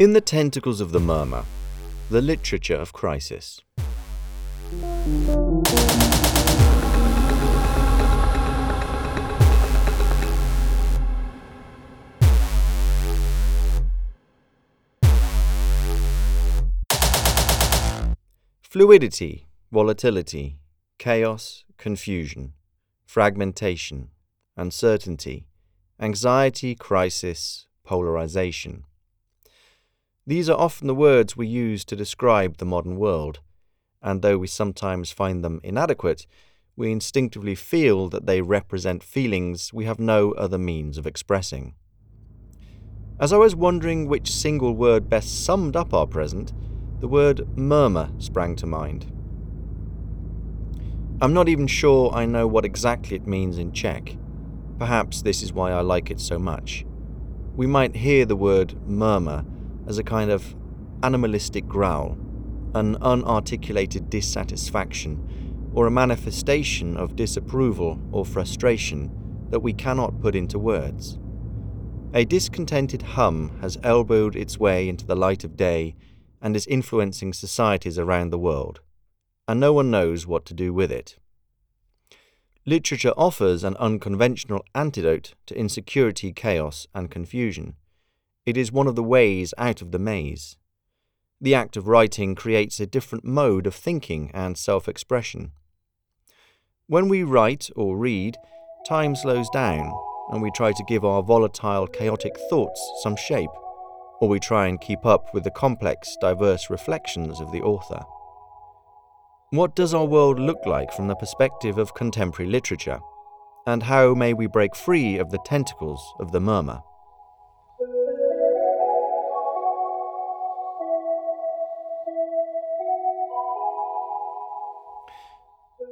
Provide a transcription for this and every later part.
In the Tentacles of the Murmur, the Literature of Crisis. Fluidity, volatility, chaos, confusion, fragmentation, uncertainty, anxiety, crisis, polarization. These are often the words we use to describe the modern world, and though we sometimes find them inadequate, we instinctively feel that they represent feelings we have no other means of expressing. As I was wondering which single word best summed up our present, the word murmur sprang to mind. I'm not even sure I know what exactly it means in Czech. Perhaps this is why I like it so much. We might hear the word murmur as a kind of animalistic growl, an unarticulated dissatisfaction, or a manifestation of disapproval or frustration that we cannot put into words. A discontented hum has elbowed its way into the light of day and is influencing societies around the world, and no one knows what to do with it. Literature offers an unconventional antidote to insecurity, chaos, and confusion. It is one of the ways out of the maze. The act of writing creates a different mode of thinking and self expression. When we write or read, time slows down and we try to give our volatile, chaotic thoughts some shape or we try and keep up with the complex, diverse reflections of the author. What does our world look like from the perspective of contemporary literature? And how may we break free of the tentacles of the murmur?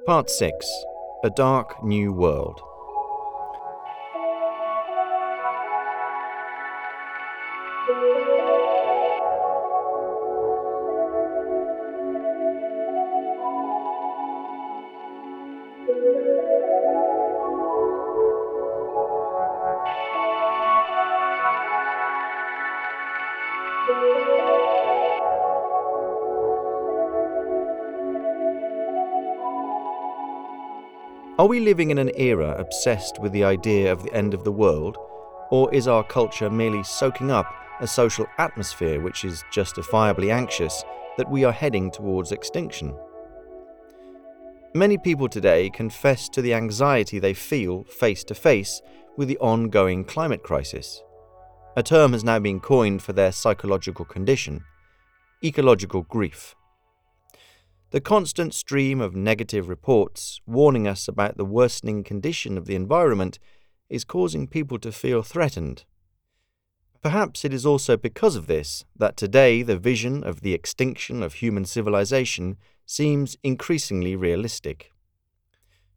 Part 6 A Dark New World. Are we living in an era obsessed with the idea of the end of the world, or is our culture merely soaking up a social atmosphere which is justifiably anxious that we are heading towards extinction? Many people today confess to the anxiety they feel face to face with the ongoing climate crisis. A term has now been coined for their psychological condition ecological grief. The constant stream of negative reports warning us about the worsening condition of the environment is causing people to feel threatened. Perhaps it is also because of this that today the vision of the extinction of human civilization seems increasingly realistic.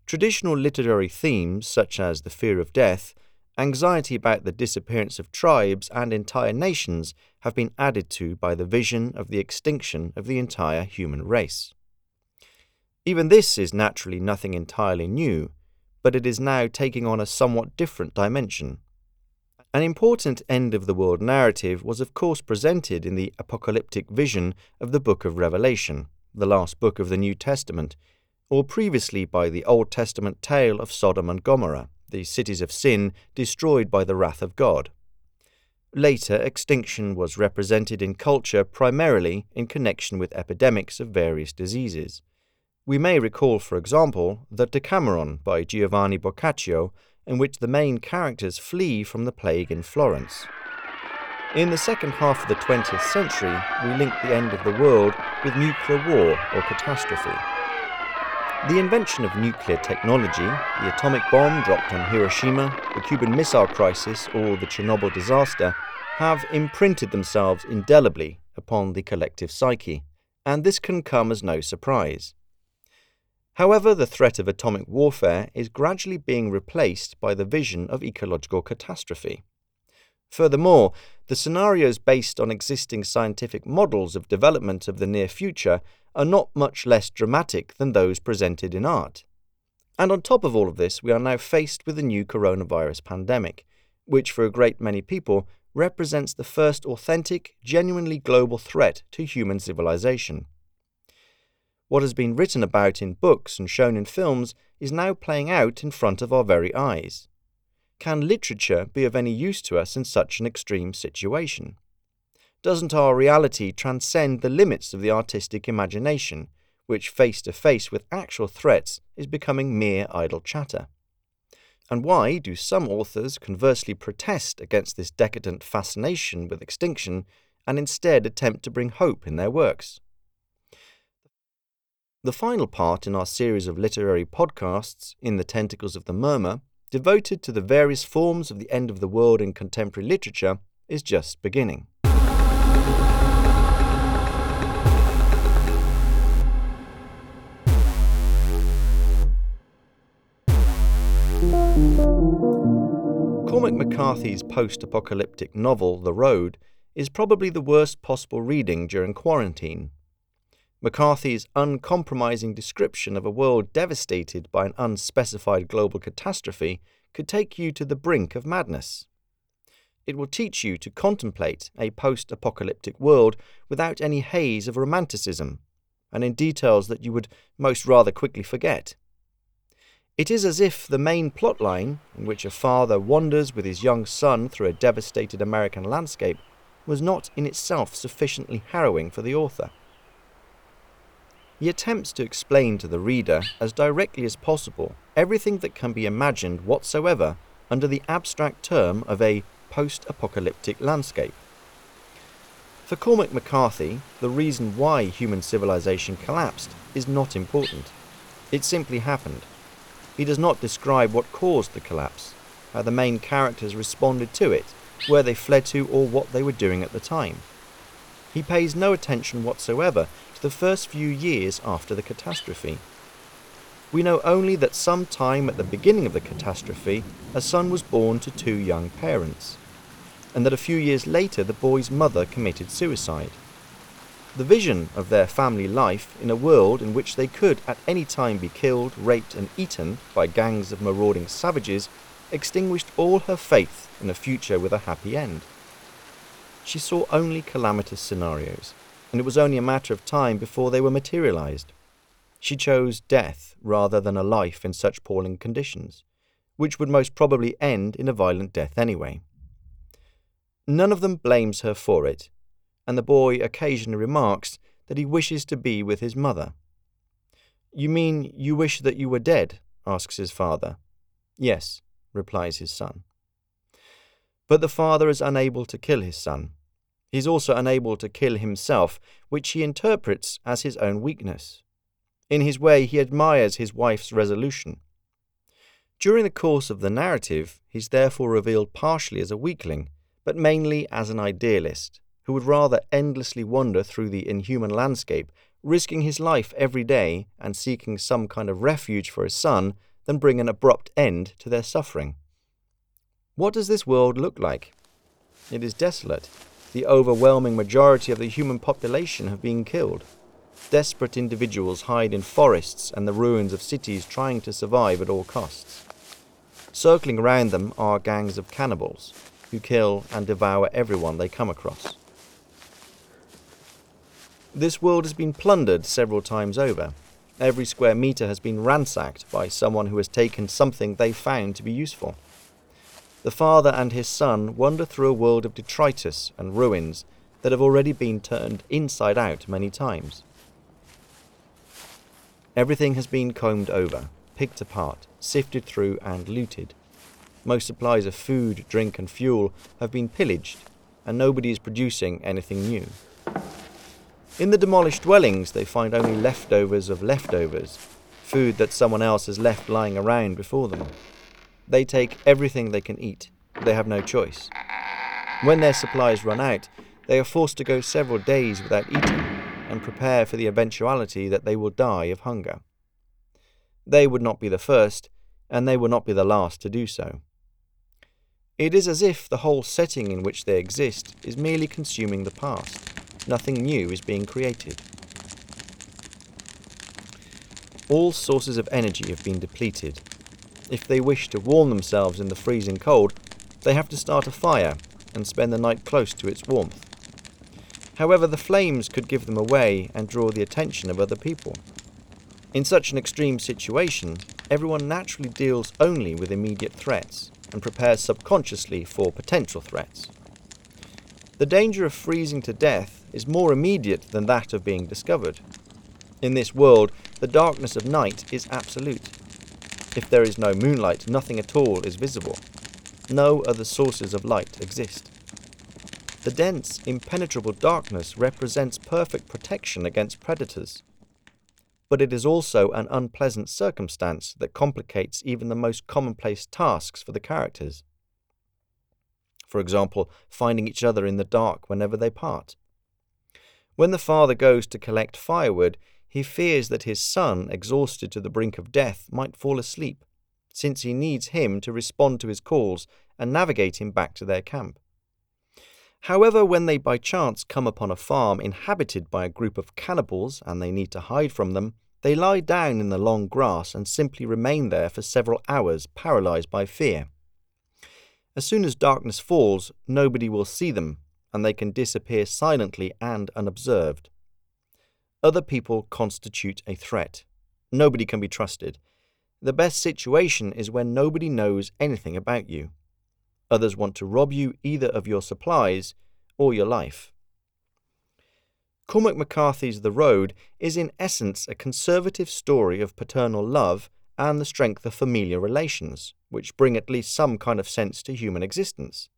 Traditional literary themes such as the fear of death, anxiety about the disappearance of tribes and entire nations have been added to by the vision of the extinction of the entire human race. Even this is naturally nothing entirely new, but it is now taking on a somewhat different dimension. An important end of the world narrative was, of course, presented in the apocalyptic vision of the book of Revelation, the last book of the New Testament, or previously by the Old Testament tale of Sodom and Gomorrah, the cities of sin destroyed by the wrath of God. Later, extinction was represented in culture primarily in connection with epidemics of various diseases. We may recall, for example, the Decameron by Giovanni Boccaccio, in which the main characters flee from the plague in Florence. In the second half of the 20th century, we link the end of the world with nuclear war or catastrophe. The invention of nuclear technology, the atomic bomb dropped on Hiroshima, the Cuban Missile Crisis, or the Chernobyl disaster have imprinted themselves indelibly upon the collective psyche, and this can come as no surprise. However, the threat of atomic warfare is gradually being replaced by the vision of ecological catastrophe. Furthermore, the scenarios based on existing scientific models of development of the near future are not much less dramatic than those presented in art. And on top of all of this, we are now faced with the new coronavirus pandemic, which for a great many people represents the first authentic, genuinely global threat to human civilization. What has been written about in books and shown in films is now playing out in front of our very eyes. Can literature be of any use to us in such an extreme situation? Doesn't our reality transcend the limits of the artistic imagination, which face to face with actual threats is becoming mere idle chatter? And why do some authors conversely protest against this decadent fascination with extinction and instead attempt to bring hope in their works? The final part in our series of literary podcasts, In the Tentacles of the Murmur, devoted to the various forms of the end of the world in contemporary literature, is just beginning. Cormac McCarthy's post apocalyptic novel, The Road, is probably the worst possible reading during quarantine. McCarthy's uncompromising description of a world devastated by an unspecified global catastrophe could take you to the brink of madness. It will teach you to contemplate a post apocalyptic world without any haze of romanticism, and in details that you would most rather quickly forget. It is as if the main plotline, in which a father wanders with his young son through a devastated American landscape, was not in itself sufficiently harrowing for the author. He attempts to explain to the reader as directly as possible everything that can be imagined whatsoever under the abstract term of a post apocalyptic landscape. For Cormac McCarthy, the reason why human civilization collapsed is not important. It simply happened. He does not describe what caused the collapse, how the main characters responded to it, where they fled to, or what they were doing at the time. He pays no attention whatsoever the first few years after the catastrophe. We know only that some time at the beginning of the catastrophe, a son was born to two young parents, and that a few years later the boy's mother committed suicide. The vision of their family life in a world in which they could at any time be killed, raped, and eaten by gangs of marauding savages extinguished all her faith in a future with a happy end. She saw only calamitous scenarios, and it was only a matter of time before they were materialized. She chose death rather than a life in such appalling conditions, which would most probably end in a violent death anyway. None of them blames her for it, and the boy occasionally remarks that he wishes to be with his mother. You mean you wish that you were dead? asks his father. Yes, replies his son. But the father is unable to kill his son. He is also unable to kill himself, which he interprets as his own weakness. In his way, he admires his wife's resolution. During the course of the narrative, he is therefore revealed partially as a weakling, but mainly as an idealist, who would rather endlessly wander through the inhuman landscape, risking his life every day and seeking some kind of refuge for his son, than bring an abrupt end to their suffering. What does this world look like? It is desolate. The overwhelming majority of the human population have been killed. Desperate individuals hide in forests and the ruins of cities trying to survive at all costs. Circling around them are gangs of cannibals who kill and devour everyone they come across. This world has been plundered several times over. Every square metre has been ransacked by someone who has taken something they found to be useful. The father and his son wander through a world of detritus and ruins that have already been turned inside out many times. Everything has been combed over, picked apart, sifted through, and looted. Most supplies of food, drink, and fuel have been pillaged, and nobody is producing anything new. In the demolished dwellings, they find only leftovers of leftovers, food that someone else has left lying around before them. They take everything they can eat. They have no choice. When their supplies run out, they are forced to go several days without eating and prepare for the eventuality that they will die of hunger. They would not be the first, and they will not be the last to do so. It is as if the whole setting in which they exist is merely consuming the past nothing new is being created. All sources of energy have been depleted. If they wish to warm themselves in the freezing cold, they have to start a fire, and spend the night close to its warmth. However, the flames could give them away and draw the attention of other people. In such an extreme situation, everyone naturally deals only with immediate threats and prepares subconsciously for potential threats. The danger of freezing to death is more immediate than that of being discovered. In this world, the darkness of night is absolute. If there is no moonlight, nothing at all is visible. No other sources of light exist. The dense, impenetrable darkness represents perfect protection against predators. But it is also an unpleasant circumstance that complicates even the most commonplace tasks for the characters. For example, finding each other in the dark whenever they part. When the father goes to collect firewood, he fears that his son, exhausted to the brink of death, might fall asleep, since he needs him to respond to his calls and navigate him back to their camp. However, when they by chance come upon a farm inhabited by a group of cannibals and they need to hide from them, they lie down in the long grass and simply remain there for several hours, paralyzed by fear. As soon as darkness falls, nobody will see them, and they can disappear silently and unobserved. Other people constitute a threat. Nobody can be trusted. The best situation is when nobody knows anything about you. Others want to rob you either of your supplies or your life. Cormac McCarthy's The Road is in essence a conservative story of paternal love and the strength of familiar relations, which bring at least some kind of sense to human existence.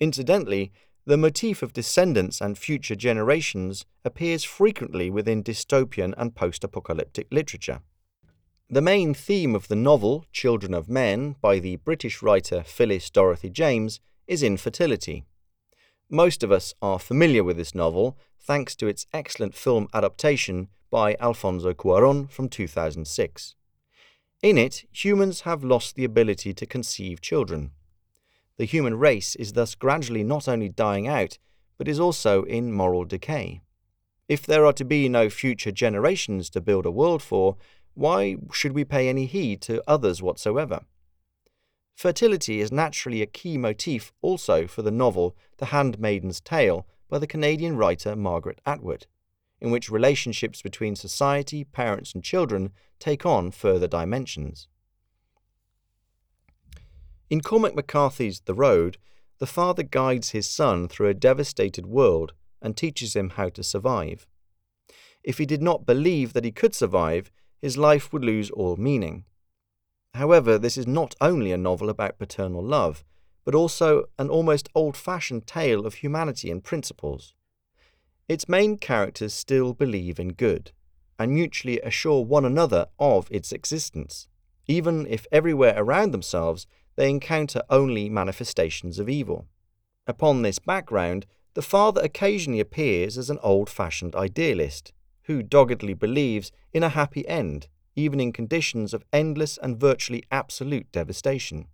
Incidentally, the motif of descendants and future generations appears frequently within dystopian and post apocalyptic literature. The main theme of the novel, Children of Men, by the British writer Phyllis Dorothy James, is infertility. Most of us are familiar with this novel thanks to its excellent film adaptation by Alfonso Cuaron from 2006. In it, humans have lost the ability to conceive children. The human race is thus gradually not only dying out, but is also in moral decay. If there are to be no future generations to build a world for, why should we pay any heed to others whatsoever? Fertility is naturally a key motif also for the novel The Handmaid's Tale by the Canadian writer Margaret Atwood, in which relationships between society, parents, and children take on further dimensions. In Cormac McCarthy's The Road, the father guides his son through a devastated world and teaches him how to survive. If he did not believe that he could survive, his life would lose all meaning. However, this is not only a novel about paternal love, but also an almost old fashioned tale of humanity and principles. Its main characters still believe in good, and mutually assure one another of its existence, even if everywhere around themselves they encounter only manifestations of evil. Upon this background, the father occasionally appears as an old fashioned idealist, who doggedly believes in a happy end, even in conditions of endless and virtually absolute devastation.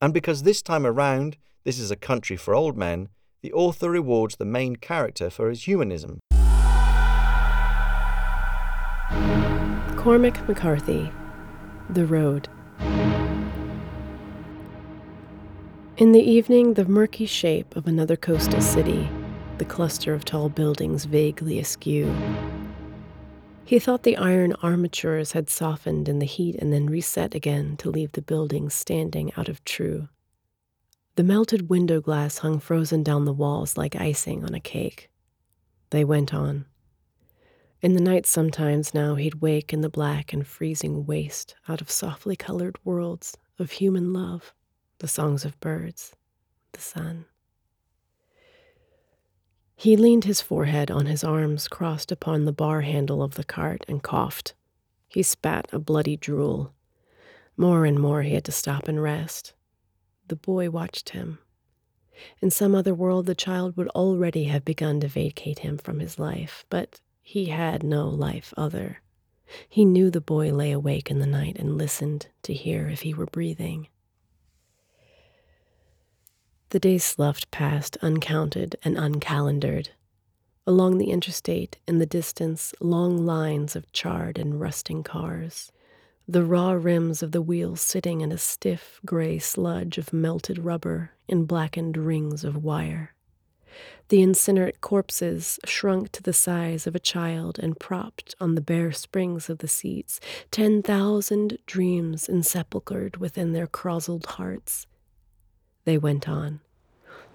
And because this time around this is a country for old men, the author rewards the main character for his humanism. Cormac McCarthy, The Road. In the evening, the murky shape of another coastal city, the cluster of tall buildings vaguely askew. He thought the iron armatures had softened in the heat and then reset again to leave the buildings standing out of true. The melted window glass hung frozen down the walls like icing on a cake. They went on. In the night, sometimes now, he'd wake in the black and freezing waste out of softly colored worlds of human love the songs of birds, the sun. He leaned his forehead on his arms crossed upon the bar handle of the cart and coughed. He spat a bloody drool. More and more he had to stop and rest. The boy watched him. In some other world, the child would already have begun to vacate him from his life, but he had no life other. He knew the boy lay awake in the night and listened to hear if he were breathing. The days sloughed past, uncounted and uncalendared. Along the interstate, in the distance, long lines of charred and rusting cars. the raw rims of the wheels sitting in a stiff gray sludge of melted rubber in blackened rings of wire. The incinerate corpses shrunk to the size of a child and propped on the bare springs of the seats, ten thousand dreams ensepulchred within their crozzled hearts. They went on,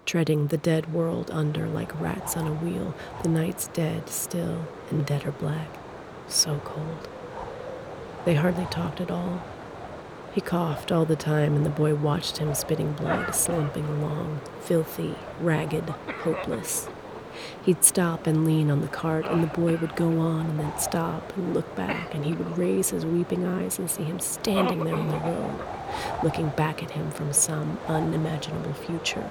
treading the dead world under like rats on a wheel, the nights dead still and deader black, so cold. They hardly talked at all. He coughed all the time, and the boy watched him spitting blood, slumping along, filthy, ragged, hopeless. He'd stop and lean on the cart, and the boy would go on and then stop and look back, and he would raise his weeping eyes and see him standing there in the road, looking back at him from some unimaginable future,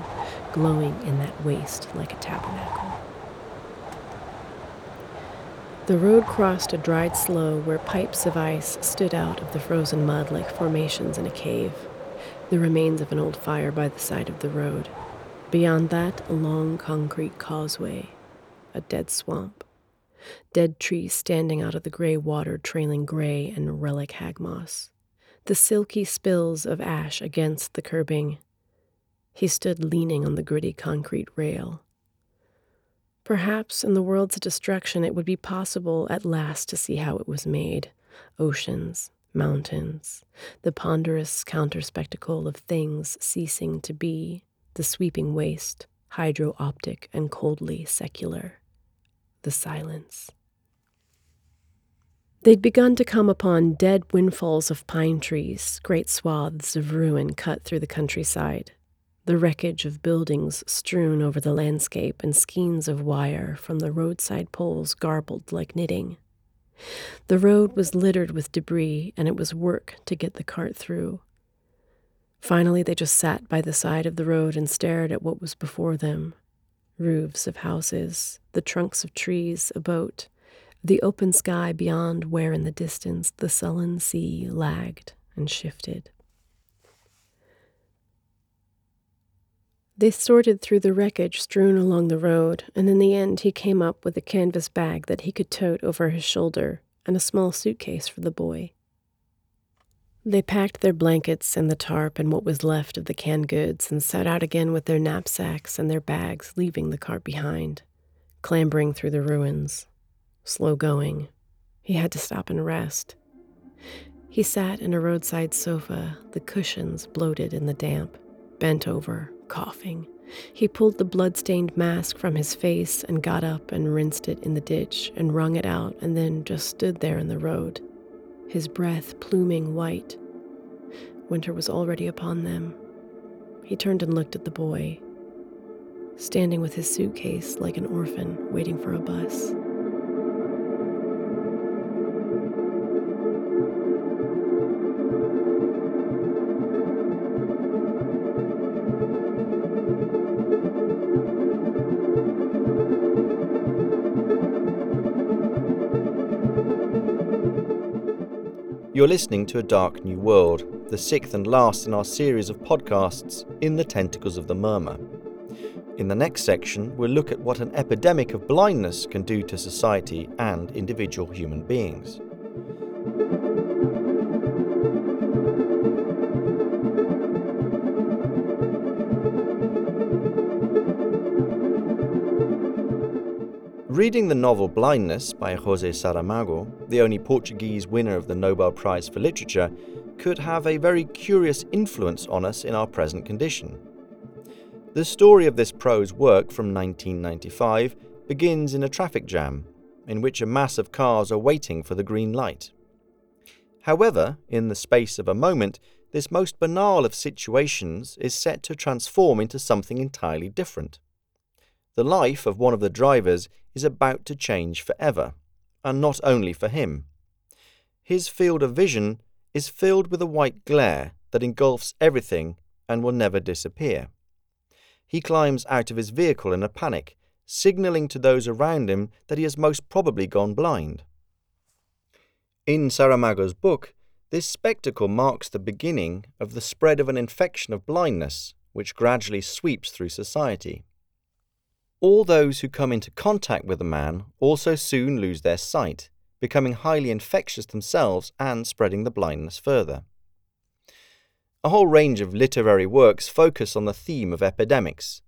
glowing in that waste like a tabernacle. The road crossed a dried slough where pipes of ice stood out of the frozen mud like formations in a cave, the remains of an old fire by the side of the road. Beyond that, a long concrete causeway, a dead swamp, dead trees standing out of the gray water trailing gray and relic hag moss, the silky spills of ash against the curbing. He stood leaning on the gritty concrete rail, Perhaps in the world's destruction it would be possible at last to see how it was made. Oceans, mountains, the ponderous counter spectacle of things ceasing to be, the sweeping waste, hydro optic and coldly secular, the silence. They'd begun to come upon dead windfalls of pine trees, great swaths of ruin cut through the countryside the wreckage of buildings strewn over the landscape and skeins of wire from the roadside poles garbled like knitting. The road was littered with debris, and it was work to get the cart through. Finally, they just sat by the side of the road and stared at what was before them roofs of houses, the trunks of trees, a boat, the open sky beyond where in the distance the sullen sea lagged and shifted. They sorted through the wreckage strewn along the road, and in the end he came up with a canvas bag that he could tote over his shoulder and a small suitcase for the boy. They packed their blankets and the tarp and what was left of the canned goods and set out again with their knapsacks and their bags, leaving the cart behind, clambering through the ruins. Slow going. He had to stop and rest. He sat in a roadside sofa, the cushions bloated in the damp, bent over, coughing. He pulled the blood-stained mask from his face and got up and rinsed it in the ditch and wrung it out and then just stood there in the road, his breath pluming white. Winter was already upon them. He turned and looked at the boy, standing with his suitcase like an orphan waiting for a bus. You're listening to A Dark New World, the sixth and last in our series of podcasts in the Tentacles of the Murmur. In the next section, we'll look at what an epidemic of blindness can do to society and individual human beings. Reading the novel Blindness by José Saramago, the only Portuguese winner of the Nobel Prize for Literature, could have a very curious influence on us in our present condition. The story of this prose work from 1995 begins in a traffic jam, in which a mass of cars are waiting for the green light. However, in the space of a moment, this most banal of situations is set to transform into something entirely different. The life of one of the drivers is about to change forever, and not only for him. His field of vision is filled with a white glare that engulfs everything and will never disappear. He climbs out of his vehicle in a panic, signaling to those around him that he has most probably gone blind. In Saramago's book, this spectacle marks the beginning of the spread of an infection of blindness which gradually sweeps through society. All those who come into contact with the man also soon lose their sight, becoming highly infectious themselves and spreading the blindness further. A whole range of literary works focus on the theme of epidemics.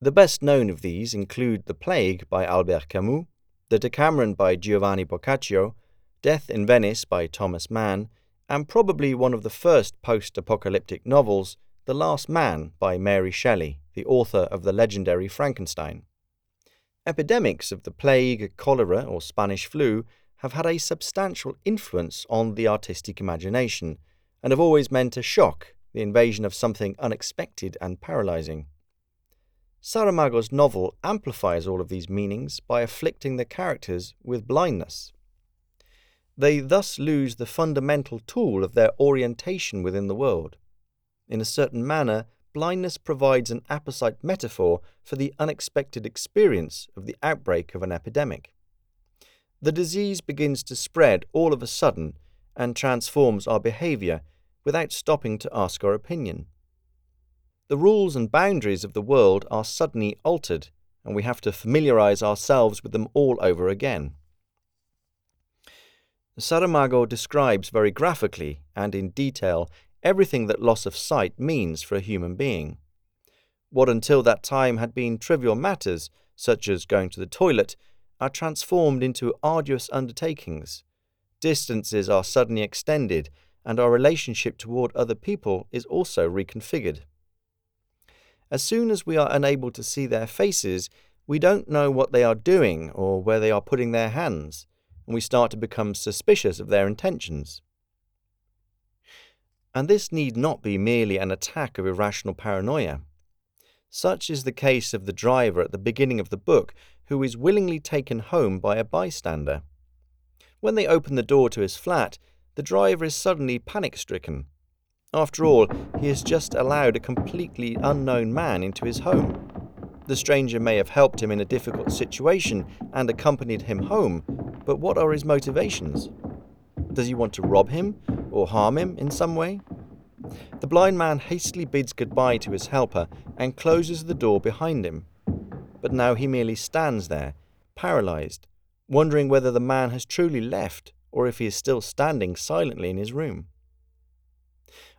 The best known of these include The Plague by Albert Camus, The Decameron by Giovanni Boccaccio, Death in Venice by Thomas Mann, and probably one of the first post apocalyptic novels, The Last Man by Mary Shelley, the author of the legendary Frankenstein. Epidemics of the plague, cholera, or Spanish flu have had a substantial influence on the artistic imagination and have always meant a shock, the invasion of something unexpected and paralyzing. Saramago's novel amplifies all of these meanings by afflicting the characters with blindness. They thus lose the fundamental tool of their orientation within the world. In a certain manner, blindness provides an apposite metaphor for the unexpected experience of the outbreak of an epidemic. The disease begins to spread all of a sudden and transforms our behavior without stopping to ask our opinion. The rules and boundaries of the world are suddenly altered, and we have to familiarize ourselves with them all over again. Saramago describes very graphically and in detail everything that loss of sight means for a human being. What until that time had been trivial matters, such as going to the toilet, are transformed into arduous undertakings. Distances are suddenly extended, and our relationship toward other people is also reconfigured. As soon as we are unable to see their faces, we don't know what they are doing or where they are putting their hands, and we start to become suspicious of their intentions. And this need not be merely an attack of irrational paranoia. Such is the case of the driver at the beginning of the book, who is willingly taken home by a bystander. When they open the door to his flat, the driver is suddenly panic stricken. After all, he has just allowed a completely unknown man into his home. The stranger may have helped him in a difficult situation and accompanied him home, but what are his motivations? Does he want to rob him or harm him in some way? The blind man hastily bids goodbye to his helper and closes the door behind him. But now he merely stands there, paralyzed, wondering whether the man has truly left or if he is still standing silently in his room.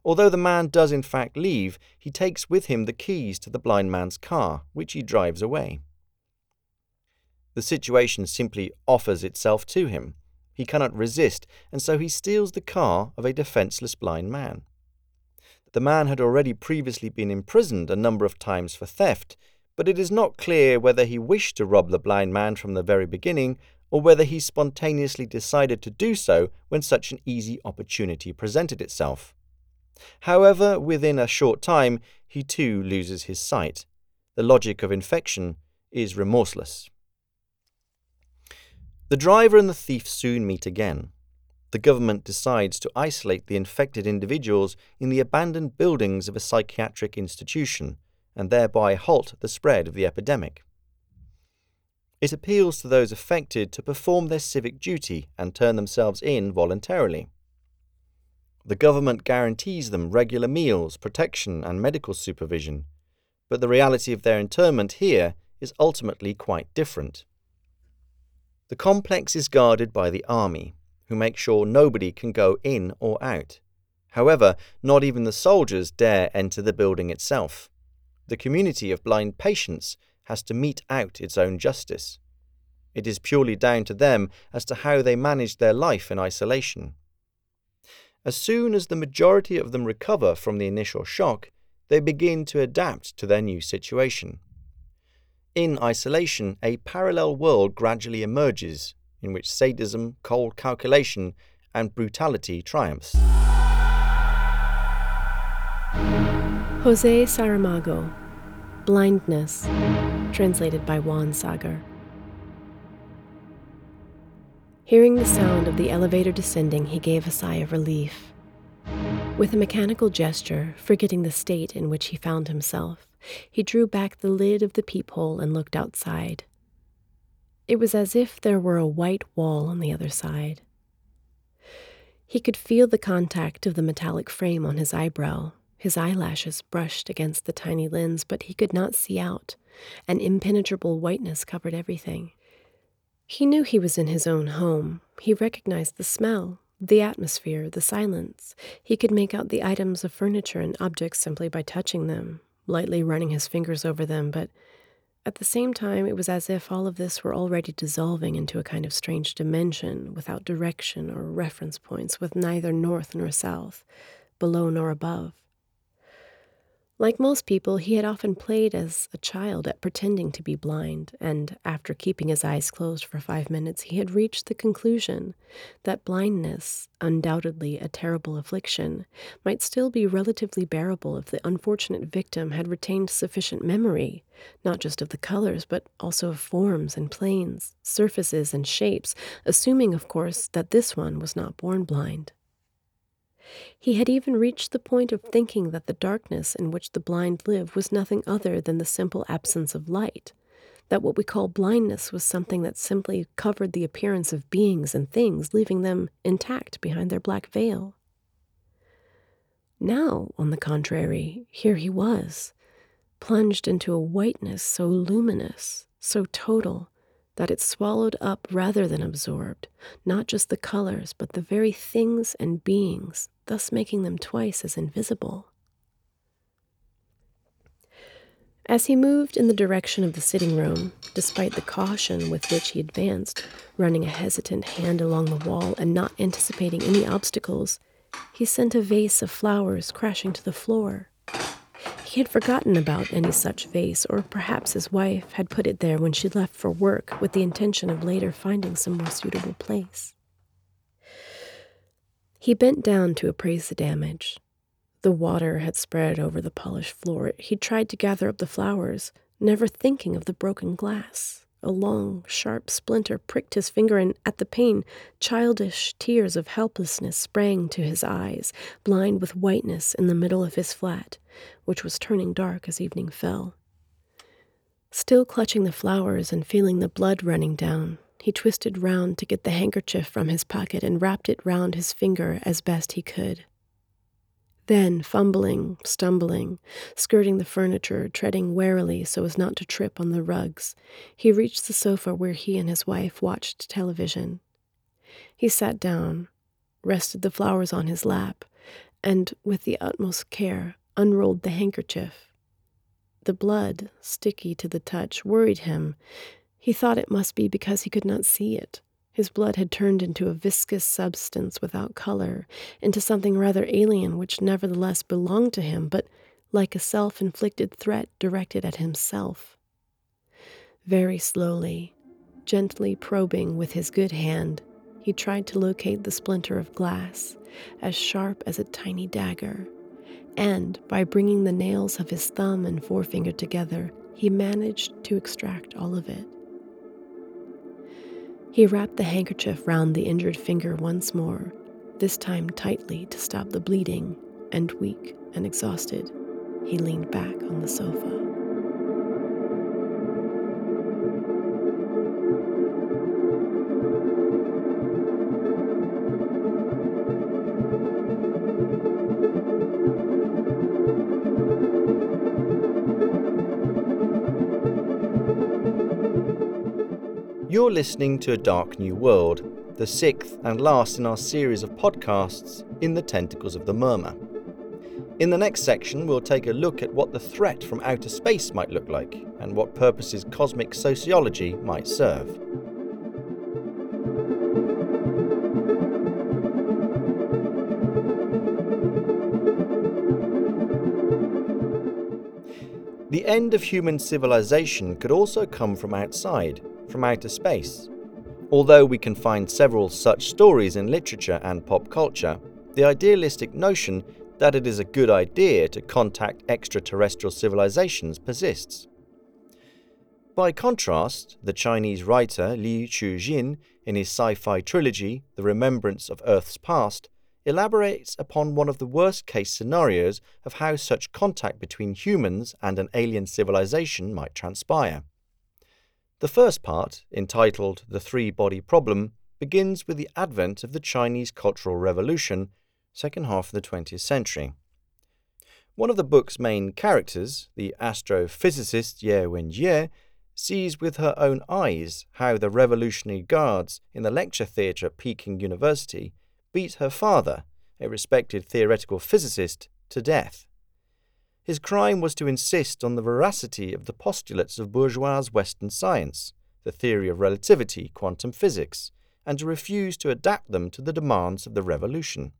Although the man does in fact leave, he takes with him the keys to the blind man's car, which he drives away. The situation simply offers itself to him. He cannot resist, and so he steals the car of a defenseless blind man. The man had already previously been imprisoned a number of times for theft, but it is not clear whether he wished to rob the blind man from the very beginning or whether he spontaneously decided to do so when such an easy opportunity presented itself. However, within a short time, he too loses his sight. The logic of infection is remorseless. The driver and the thief soon meet again. The government decides to isolate the infected individuals in the abandoned buildings of a psychiatric institution and thereby halt the spread of the epidemic. It appeals to those affected to perform their civic duty and turn themselves in voluntarily. The government guarantees them regular meals, protection, and medical supervision, but the reality of their internment here is ultimately quite different. The complex is guarded by the army, who make sure nobody can go in or out. However, not even the soldiers dare enter the building itself. The community of blind patients has to mete out its own justice. It is purely down to them as to how they manage their life in isolation. As soon as the majority of them recover from the initial shock, they begin to adapt to their new situation. In isolation, a parallel world gradually emerges in which sadism, cold calculation, and brutality triumphs. Jose Saramago, Blindness, translated by Juan Sager. Hearing the sound of the elevator descending, he gave a sigh of relief. With a mechanical gesture, forgetting the state in which he found himself, he drew back the lid of the peephole and looked outside. It was as if there were a white wall on the other side. He could feel the contact of the metallic frame on his eyebrow. His eyelashes brushed against the tiny lens, but he could not see out. An impenetrable whiteness covered everything. He knew he was in his own home. He recognized the smell, the atmosphere, the silence. He could make out the items of furniture and objects simply by touching them, lightly running his fingers over them, but at the same time, it was as if all of this were already dissolving into a kind of strange dimension, without direction or reference points, with neither north nor south, below nor above. Like most people, he had often played as a child at pretending to be blind, and after keeping his eyes closed for five minutes, he had reached the conclusion that blindness, undoubtedly a terrible affliction, might still be relatively bearable if the unfortunate victim had retained sufficient memory, not just of the colors, but also of forms and planes, surfaces and shapes, assuming, of course, that this one was not born blind. He had even reached the point of thinking that the darkness in which the blind live was nothing other than the simple absence of light, that what we call blindness was something that simply covered the appearance of beings and things, leaving them intact behind their black veil. Now, on the contrary, here he was, plunged into a whiteness so luminous, so total, that it swallowed up rather than absorbed not just the colors, but the very things and beings, thus making them twice as invisible. As he moved in the direction of the sitting room, despite the caution with which he advanced, running a hesitant hand along the wall and not anticipating any obstacles, he sent a vase of flowers crashing to the floor. He had forgotten about any such vase, or perhaps his wife had put it there when she left for work with the intention of later finding some more suitable place. He bent down to appraise the damage. The water had spread over the polished floor. He tried to gather up the flowers, never thinking of the broken glass. A long, sharp splinter pricked his finger, and at the pain, childish tears of helplessness sprang to his eyes, blind with whiteness in the middle of his flat, which was turning dark as evening fell. Still clutching the flowers and feeling the blood running down, he twisted round to get the handkerchief from his pocket and wrapped it round his finger as best he could. Then, fumbling, stumbling, skirting the furniture, treading warily so as not to trip on the rugs, he reached the sofa where he and his wife watched television. He sat down, rested the flowers on his lap, and, with the utmost care, unrolled the handkerchief. The blood, sticky to the touch, worried him. He thought it must be because he could not see it. His blood had turned into a viscous substance without color, into something rather alien which nevertheless belonged to him, but like a self inflicted threat directed at himself. Very slowly, gently probing with his good hand, he tried to locate the splinter of glass, as sharp as a tiny dagger, and by bringing the nails of his thumb and forefinger together, he managed to extract all of it. He wrapped the handkerchief round the injured finger once more, this time tightly to stop the bleeding, and weak and exhausted, he leaned back on the sofa. You're listening to A Dark New World, the sixth and last in our series of podcasts in the tentacles of the murmur. In the next section, we'll take a look at what the threat from outer space might look like and what purposes cosmic sociology might serve. The end of human civilization could also come from outside, from outer space. Although we can find several such stories in literature and pop culture, the idealistic notion that it is a good idea to contact extraterrestrial civilizations persists. By contrast, the Chinese writer Li Cixin, in his sci fi trilogy, The Remembrance of Earth's Past, elaborates upon one of the worst case scenarios of how such contact between humans and an alien civilization might transpire. The first part, entitled The Three Body Problem, begins with the advent of the Chinese Cultural Revolution, second half of the 20th century. One of the book's main characters, the astrophysicist Ye Wenjie, sees with her own eyes how the Revolutionary Guards in the lecture theatre at Peking University beat her father, a respected theoretical physicist, to death. His crime was to insist on the veracity of the postulates of bourgeois Western science, the theory of relativity, quantum physics, and to refuse to adapt them to the demands of the revolution.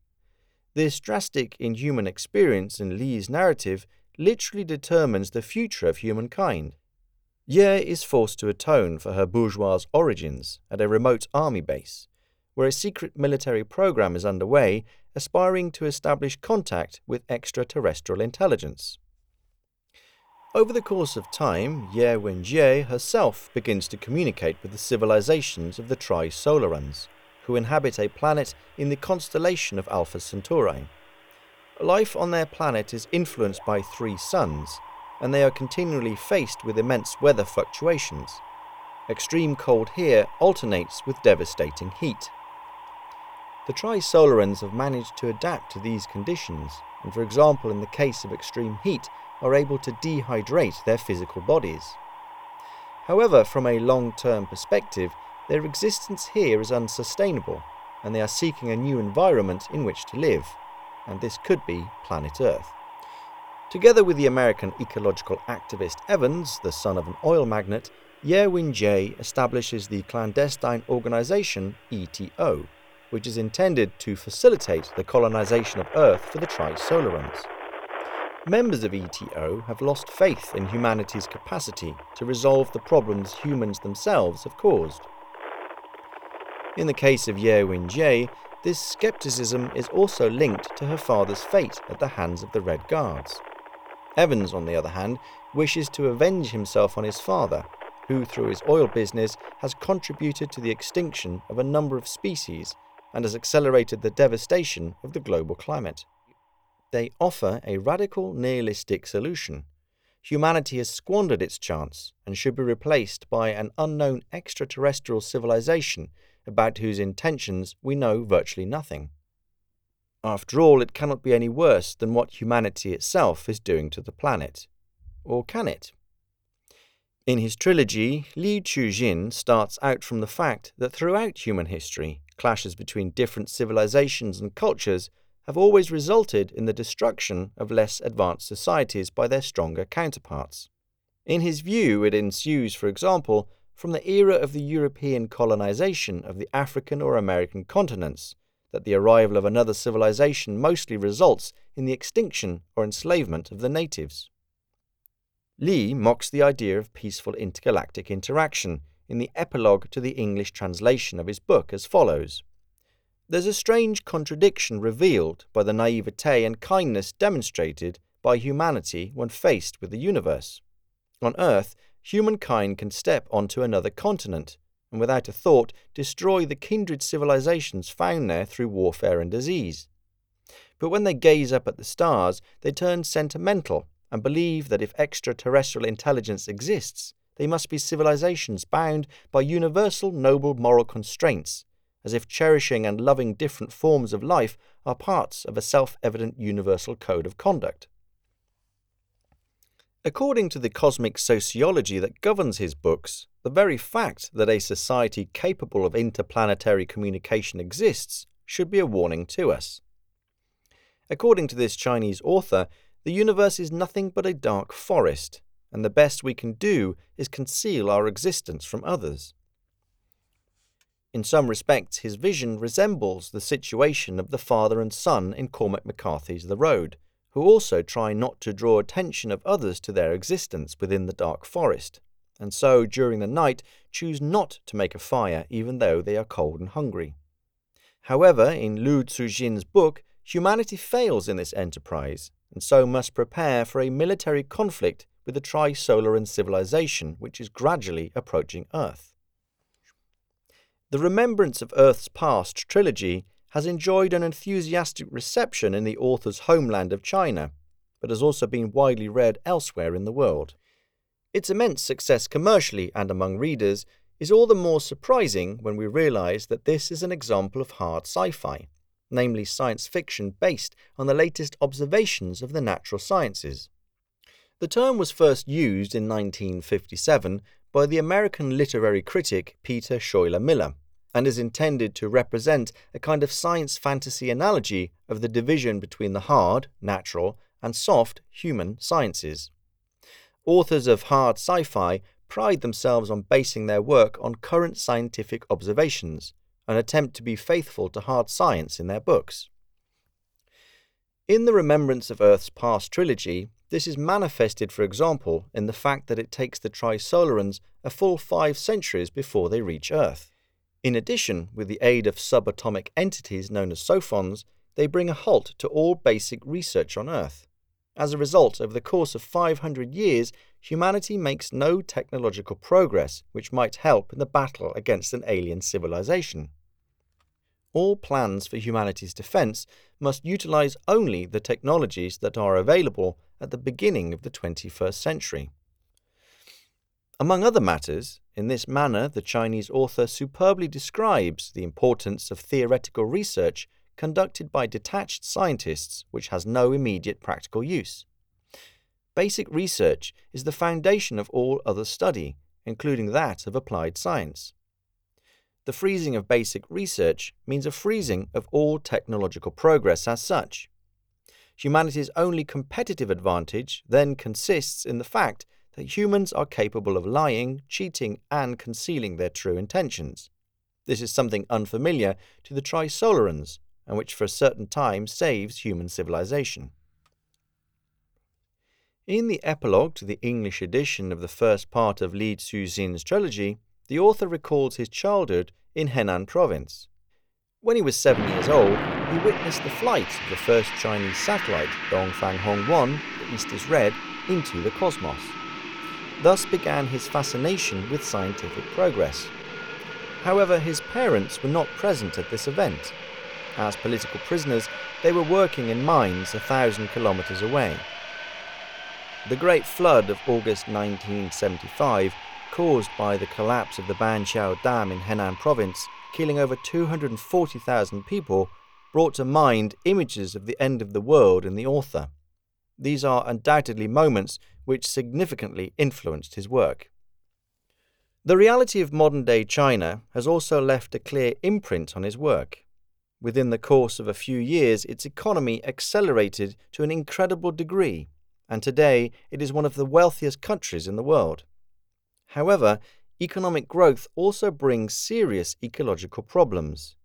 This drastic inhuman experience in Lee's narrative literally determines the future of humankind. Ye is forced to atone for her bourgeois origins at a remote army base, where a secret military program is underway aspiring to establish contact with extraterrestrial intelligence. Over the course of time, Ye Wenjie herself begins to communicate with the civilizations of the Tri-Solarans, who inhabit a planet in the constellation of Alpha Centauri. Life on their planet is influenced by three suns, and they are continually faced with immense weather fluctuations. Extreme cold here alternates with devastating heat. The Tri-Solarans have managed to adapt to these conditions, and for example, in the case of extreme heat, are able to dehydrate their physical bodies. However, from a long term perspective, their existence here is unsustainable, and they are seeking a new environment in which to live, and this could be planet Earth. Together with the American ecological activist Evans, the son of an oil magnate, Ye Wenjie establishes the clandestine organization ETO, which is intended to facilitate the colonization of Earth for the Tri-Solarans. Members of ETO have lost faith in humanity's capacity to resolve the problems humans themselves have caused. In the case of Ye Wenjie, this skepticism is also linked to her father's fate at the hands of the Red Guards. Evans, on the other hand, wishes to avenge himself on his father, who, through his oil business, has contributed to the extinction of a number of species and has accelerated the devastation of the global climate they offer a radical nihilistic solution. Humanity has squandered its chance and should be replaced by an unknown extraterrestrial civilization about whose intentions we know virtually nothing. After all, it cannot be any worse than what humanity itself is doing to the planet. Or can it? In his trilogy, Li Cixin starts out from the fact that throughout human history, clashes between different civilizations and cultures have always resulted in the destruction of less advanced societies by their stronger counterparts. In his view, it ensues, for example, from the era of the European colonization of the African or American continents, that the arrival of another civilization mostly results in the extinction or enslavement of the natives. Lee mocks the idea of peaceful intergalactic interaction in the epilogue to the English translation of his book as follows there's a strange contradiction revealed by the naivete and kindness demonstrated by humanity when faced with the universe. On Earth, humankind can step onto another continent and without a thought destroy the kindred civilizations found there through warfare and disease. But when they gaze up at the stars, they turn sentimental and believe that if extraterrestrial intelligence exists, they must be civilizations bound by universal noble moral constraints as if cherishing and loving different forms of life are parts of a self evident universal code of conduct. According to the cosmic sociology that governs his books, the very fact that a society capable of interplanetary communication exists should be a warning to us. According to this Chinese author, the universe is nothing but a dark forest, and the best we can do is conceal our existence from others. In some respects, his vision resembles the situation of the father and son in Cormac McCarthy's The Road, who also try not to draw attention of others to their existence within the dark forest, and so during the night choose not to make a fire even though they are cold and hungry. However, in Liu Cixin's book, humanity fails in this enterprise, and so must prepare for a military conflict with the Tri-Solaran civilization which is gradually approaching Earth. The Remembrance of Earth's Past trilogy has enjoyed an enthusiastic reception in the author's homeland of China, but has also been widely read elsewhere in the world. Its immense success commercially and among readers is all the more surprising when we realize that this is an example of hard sci fi, namely science fiction based on the latest observations of the natural sciences. The term was first used in 1957 by the American literary critic Peter Schuyler Miller and is intended to represent a kind of science fantasy analogy of the division between the hard, natural, and soft, human sciences. Authors of hard sci fi pride themselves on basing their work on current scientific observations and attempt to be faithful to hard science in their books. In the Remembrance of Earth's Past trilogy, this is manifested, for example, in the fact that it takes the Trisolarans a full five centuries before they reach Earth. In addition, with the aid of subatomic entities known as sophons, they bring a halt to all basic research on Earth. As a result, over the course of 500 years, humanity makes no technological progress which might help in the battle against an alien civilization. All plans for humanity's defense must utilize only the technologies that are available at the beginning of the 21st century. Among other matters, in this manner the Chinese author superbly describes the importance of theoretical research conducted by detached scientists which has no immediate practical use. Basic research is the foundation of all other study, including that of applied science. The freezing of basic research means a freezing of all technological progress as such. Humanity's only competitive advantage then consists in the fact that humans are capable of lying, cheating, and concealing their true intentions. This is something unfamiliar to the Trisolarans, and which for a certain time saves human civilization. In the epilogue to the English edition of the first part of Li Cixin's trilogy, the author recalls his childhood in Henan province. When he was seven years old, he witnessed the flight of the first Chinese satellite, Dongfang Hong 1, the East is Red, into the cosmos. Thus began his fascination with scientific progress. However, his parents were not present at this event, as political prisoners, they were working in mines a thousand kilometers away. The Great Flood of August 1975, caused by the collapse of the Banqiao Dam in Henan province, killing over 240,000 people, brought to mind images of the end of the world in the author. These are undoubtedly moments which significantly influenced his work. The reality of modern day China has also left a clear imprint on his work. Within the course of a few years, its economy accelerated to an incredible degree, and today it is one of the wealthiest countries in the world. However, economic growth also brings serious ecological problems.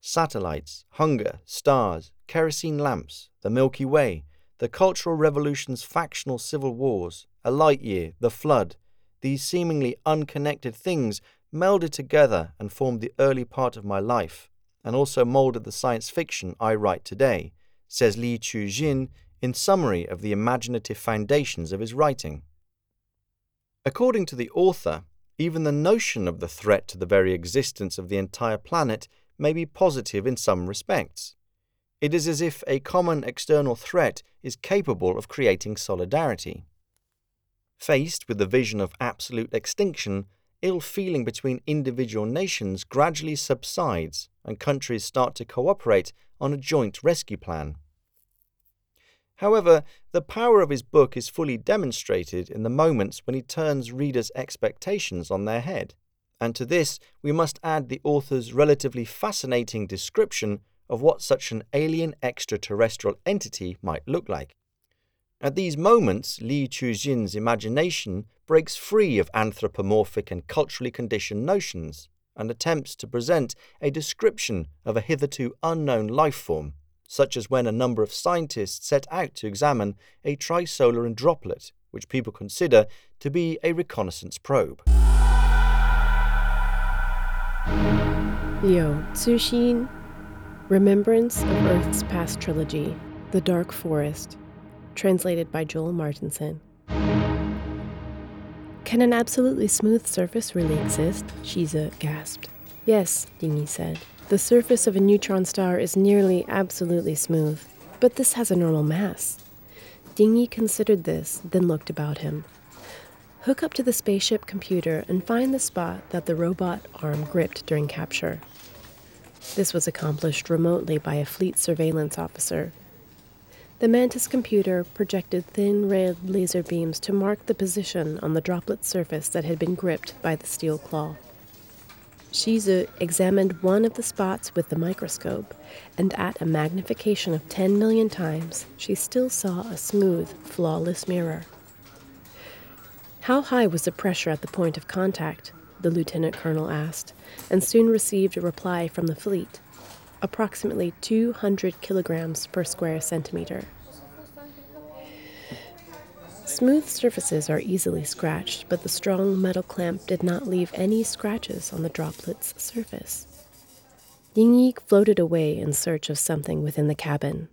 Satellites, hunger, stars, kerosene lamps, the Milky Way, the Cultural Revolution's factional civil wars, a light year, the flood, these seemingly unconnected things melded together and formed the early part of my life and also molded the science fiction I write today, says Li Cixin in summary of the imaginative foundations of his writing. According to the author, even the notion of the threat to the very existence of the entire planet may be positive in some respects. It is as if a common external threat is capable of creating solidarity. Faced with the vision of absolute extinction, ill feeling between individual nations gradually subsides and countries start to cooperate on a joint rescue plan. However, the power of his book is fully demonstrated in the moments when he turns readers' expectations on their head, and to this we must add the author's relatively fascinating description of what such an alien extraterrestrial entity might look like. At these moments, Li Cixin's imagination breaks free of anthropomorphic and culturally conditioned notions and attempts to present a description of a hitherto unknown life form, such as when a number of scientists set out to examine a trisolaran droplet, which people consider to be a reconnaissance probe. Liu Cixin, Remembrance of Earth's Past Trilogy, The Dark Forest, translated by Joel Martinsen. Can an absolutely smooth surface really exist? Xizi gasped. Yes, Dingyi said. The surface of a neutron star is nearly absolutely smooth, but this has a normal mass. Dingyi considered this, then looked about him. Hook up to the spaceship computer and find the spot that the robot arm gripped during capture. This was accomplished remotely by a fleet surveillance officer The Mantis computer projected thin red laser beams to mark the position on the droplet surface that had been gripped by the steel claw. Xizi uh, examined one of the spots with the microscope, and at a magnification of 10 million times, she still saw a smooth, flawless mirror. How high was the pressure at the point of contact? the lieutenant colonel asked, and soon received a reply from the fleet approximately 200 kilograms per square centimeter. Smooth surfaces are easily scratched, but the strong metal clamp did not leave any scratches on the droplet's surface. Ying floated away in search of something within the cabin.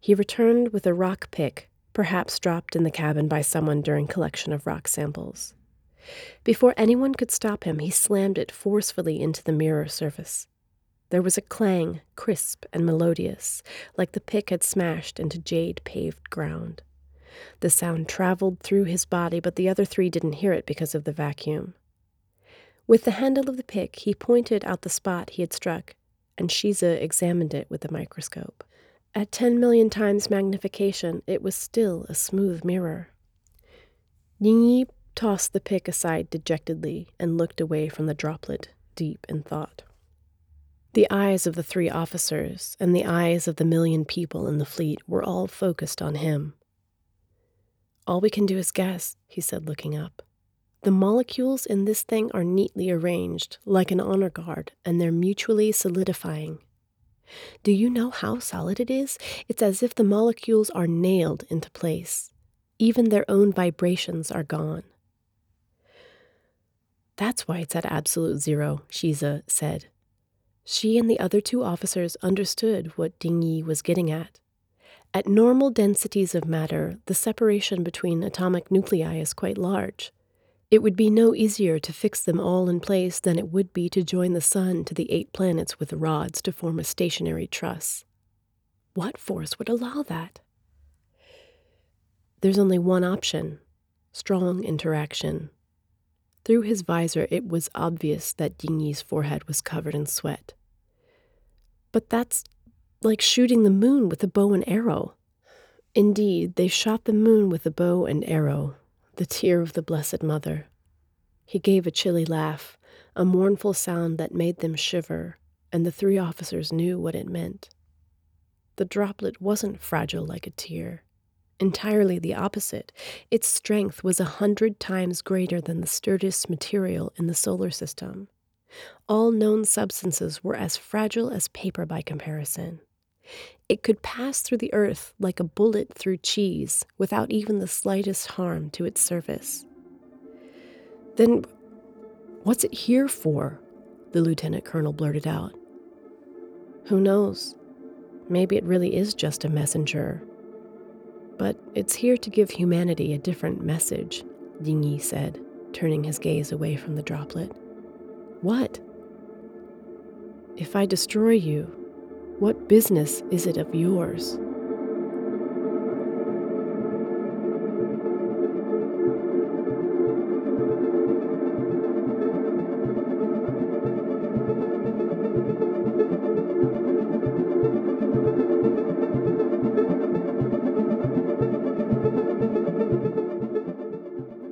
He returned with a rock pick, perhaps dropped in the cabin by someone during collection of rock samples. Before anyone could stop him, he slammed it forcefully into the mirror surface. There was a clang, crisp and melodious, like the pick had smashed into jade paved ground. The sound traveled through his body, but the other three didn't hear it because of the vacuum. With the handle of the pick, he pointed out the spot he had struck, and Xizi examined it with the microscope. At 10 million times magnification, it was still a smooth mirror. Yi tossed the pick aside dejectedly and looked away from the droplet, deep in thought. The eyes of the three officers and the eyes of the million people in the fleet were all focused on him. All we can do is guess, he said, looking up. The molecules in this thing are neatly arranged, like an honor guard, and they're mutually solidifying. Do you know how solid it is? It's as if the molecules are nailed into place. Even their own vibrations are gone. That's why it's at absolute zero, Xizi said. She and the other two officers understood what Ding Yi was getting at. At normal densities of matter, the separation between atomic nuclei is quite large. It would be no easier to fix them all in place than it would be to join the sun to the eight planets with rods to form a stationary truss. What force would allow that? There's only one option strong interaction. Through his visor, it was obvious that Ding Yi's forehead was covered in sweat. But that's like shooting the moon with a bow and arrow. Indeed, they shot the moon with a bow and arrow, the tear of the Blessed Mother. He gave a chilly laugh, a mournful sound that made them shiver, and the three officers knew what it meant. The droplet wasn't fragile like a tear. Entirely the opposite. Its strength was a hundred times greater than the sturdiest material in the solar system. All known substances were as fragile as paper by comparison. It could pass through the earth like a bullet through cheese without even the slightest harm to its surface. Then, what's it here for? The lieutenant colonel blurted out. Who knows? Maybe it really is just a messenger. But it's here to give humanity a different message, Ding Yi said, turning his gaze away from the droplet. What? If I destroy you, what business is it of yours?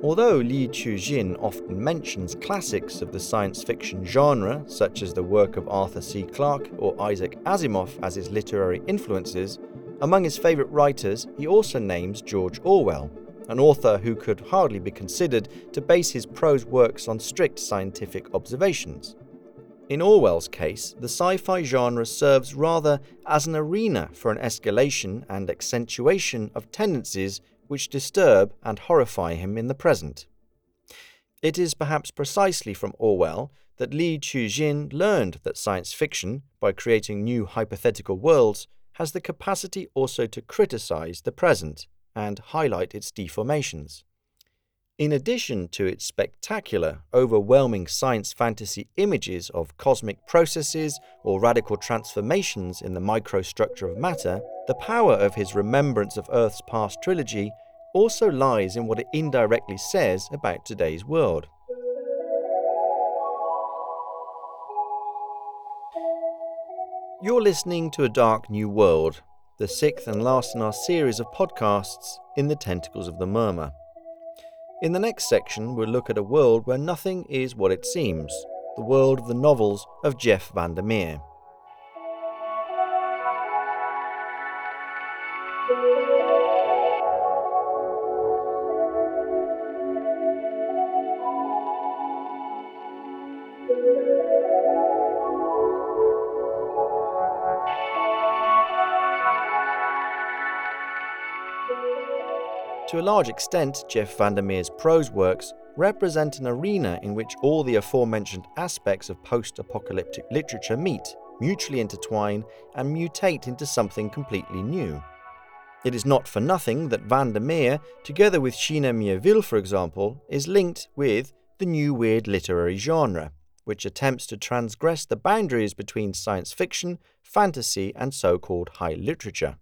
Although Li Cixin mentions classics of the science fiction genre, such as the work of Arthur C. Clarke or Isaac Asimov as his literary influences, among his favourite writers he also names George Orwell, an author who could hardly be considered to base his prose works on strict scientific observations. In Orwell's case, the sci fi genre serves rather as an arena for an escalation and accentuation of tendencies which disturb and horrify him in the present. It is perhaps precisely from Orwell that Li Cixin learned that science fiction, by creating new hypothetical worlds, has the capacity also to criticize the present and highlight its deformations. In addition to its spectacular, overwhelming science fantasy images of cosmic processes or radical transformations in the microstructure of matter, the power of his Remembrance of Earth's Past trilogy also lies in what it indirectly says about today's world. You're listening to A Dark New World, the sixth and last in our series of podcasts in the Tentacles of the Murmur. In the next section, we'll look at a world where nothing is what it seems the world of the novels of Jeff Vandermeer. To a large extent, Jeff Vandermeer's prose works represent an arena in which all the aforementioned aspects of post apocalyptic literature meet, mutually intertwine, and mutate into something completely new. It is not for nothing that Vandermeer, together with China Miéville, for example, is linked with the new weird literary genre, which attempts to transgress the boundaries between science fiction, fantasy, and so called high literature.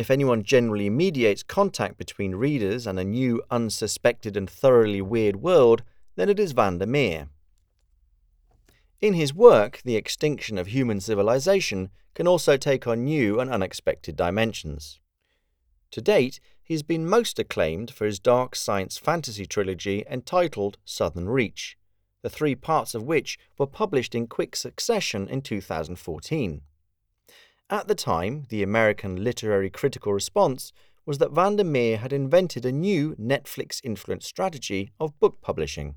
If anyone generally mediates contact between readers and a new, unsuspected, and thoroughly weird world, then it is Vandermeer. In his work, the extinction of human civilization can also take on new and unexpected dimensions. To date, he has been most acclaimed for his dark science fantasy trilogy entitled Southern Reach, the three parts of which were published in quick succession in 2014. At the time, the American literary critical response was that van der Meer had invented a new Netflix influenced strategy of book publishing.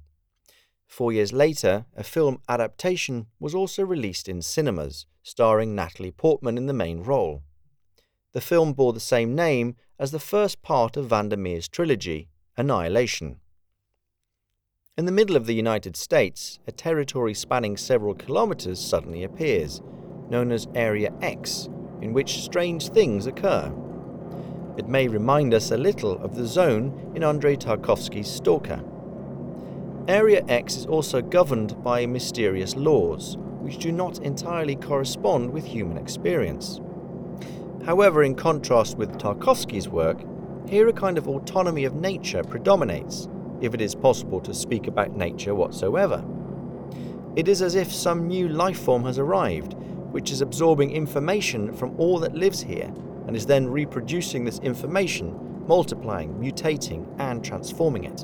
Four years later, a film adaptation was also released in cinemas, starring Natalie Portman in the main role. The film bore the same name as the first part of van der Meer's trilogy, Annihilation. In the middle of the United States, a territory spanning several kilometers suddenly appears, known as Area X, in which strange things occur. It may remind us a little of the zone in Andrei Tarkovsky's Stalker. Area X is also governed by mysterious laws, which do not entirely correspond with human experience. However, in contrast with Tarkovsky's work, here a kind of autonomy of nature predominates, if it is possible to speak about nature whatsoever. It is as if some new life form has arrived, which is absorbing information from all that lives here and is then reproducing this information, multiplying, mutating, and transforming it.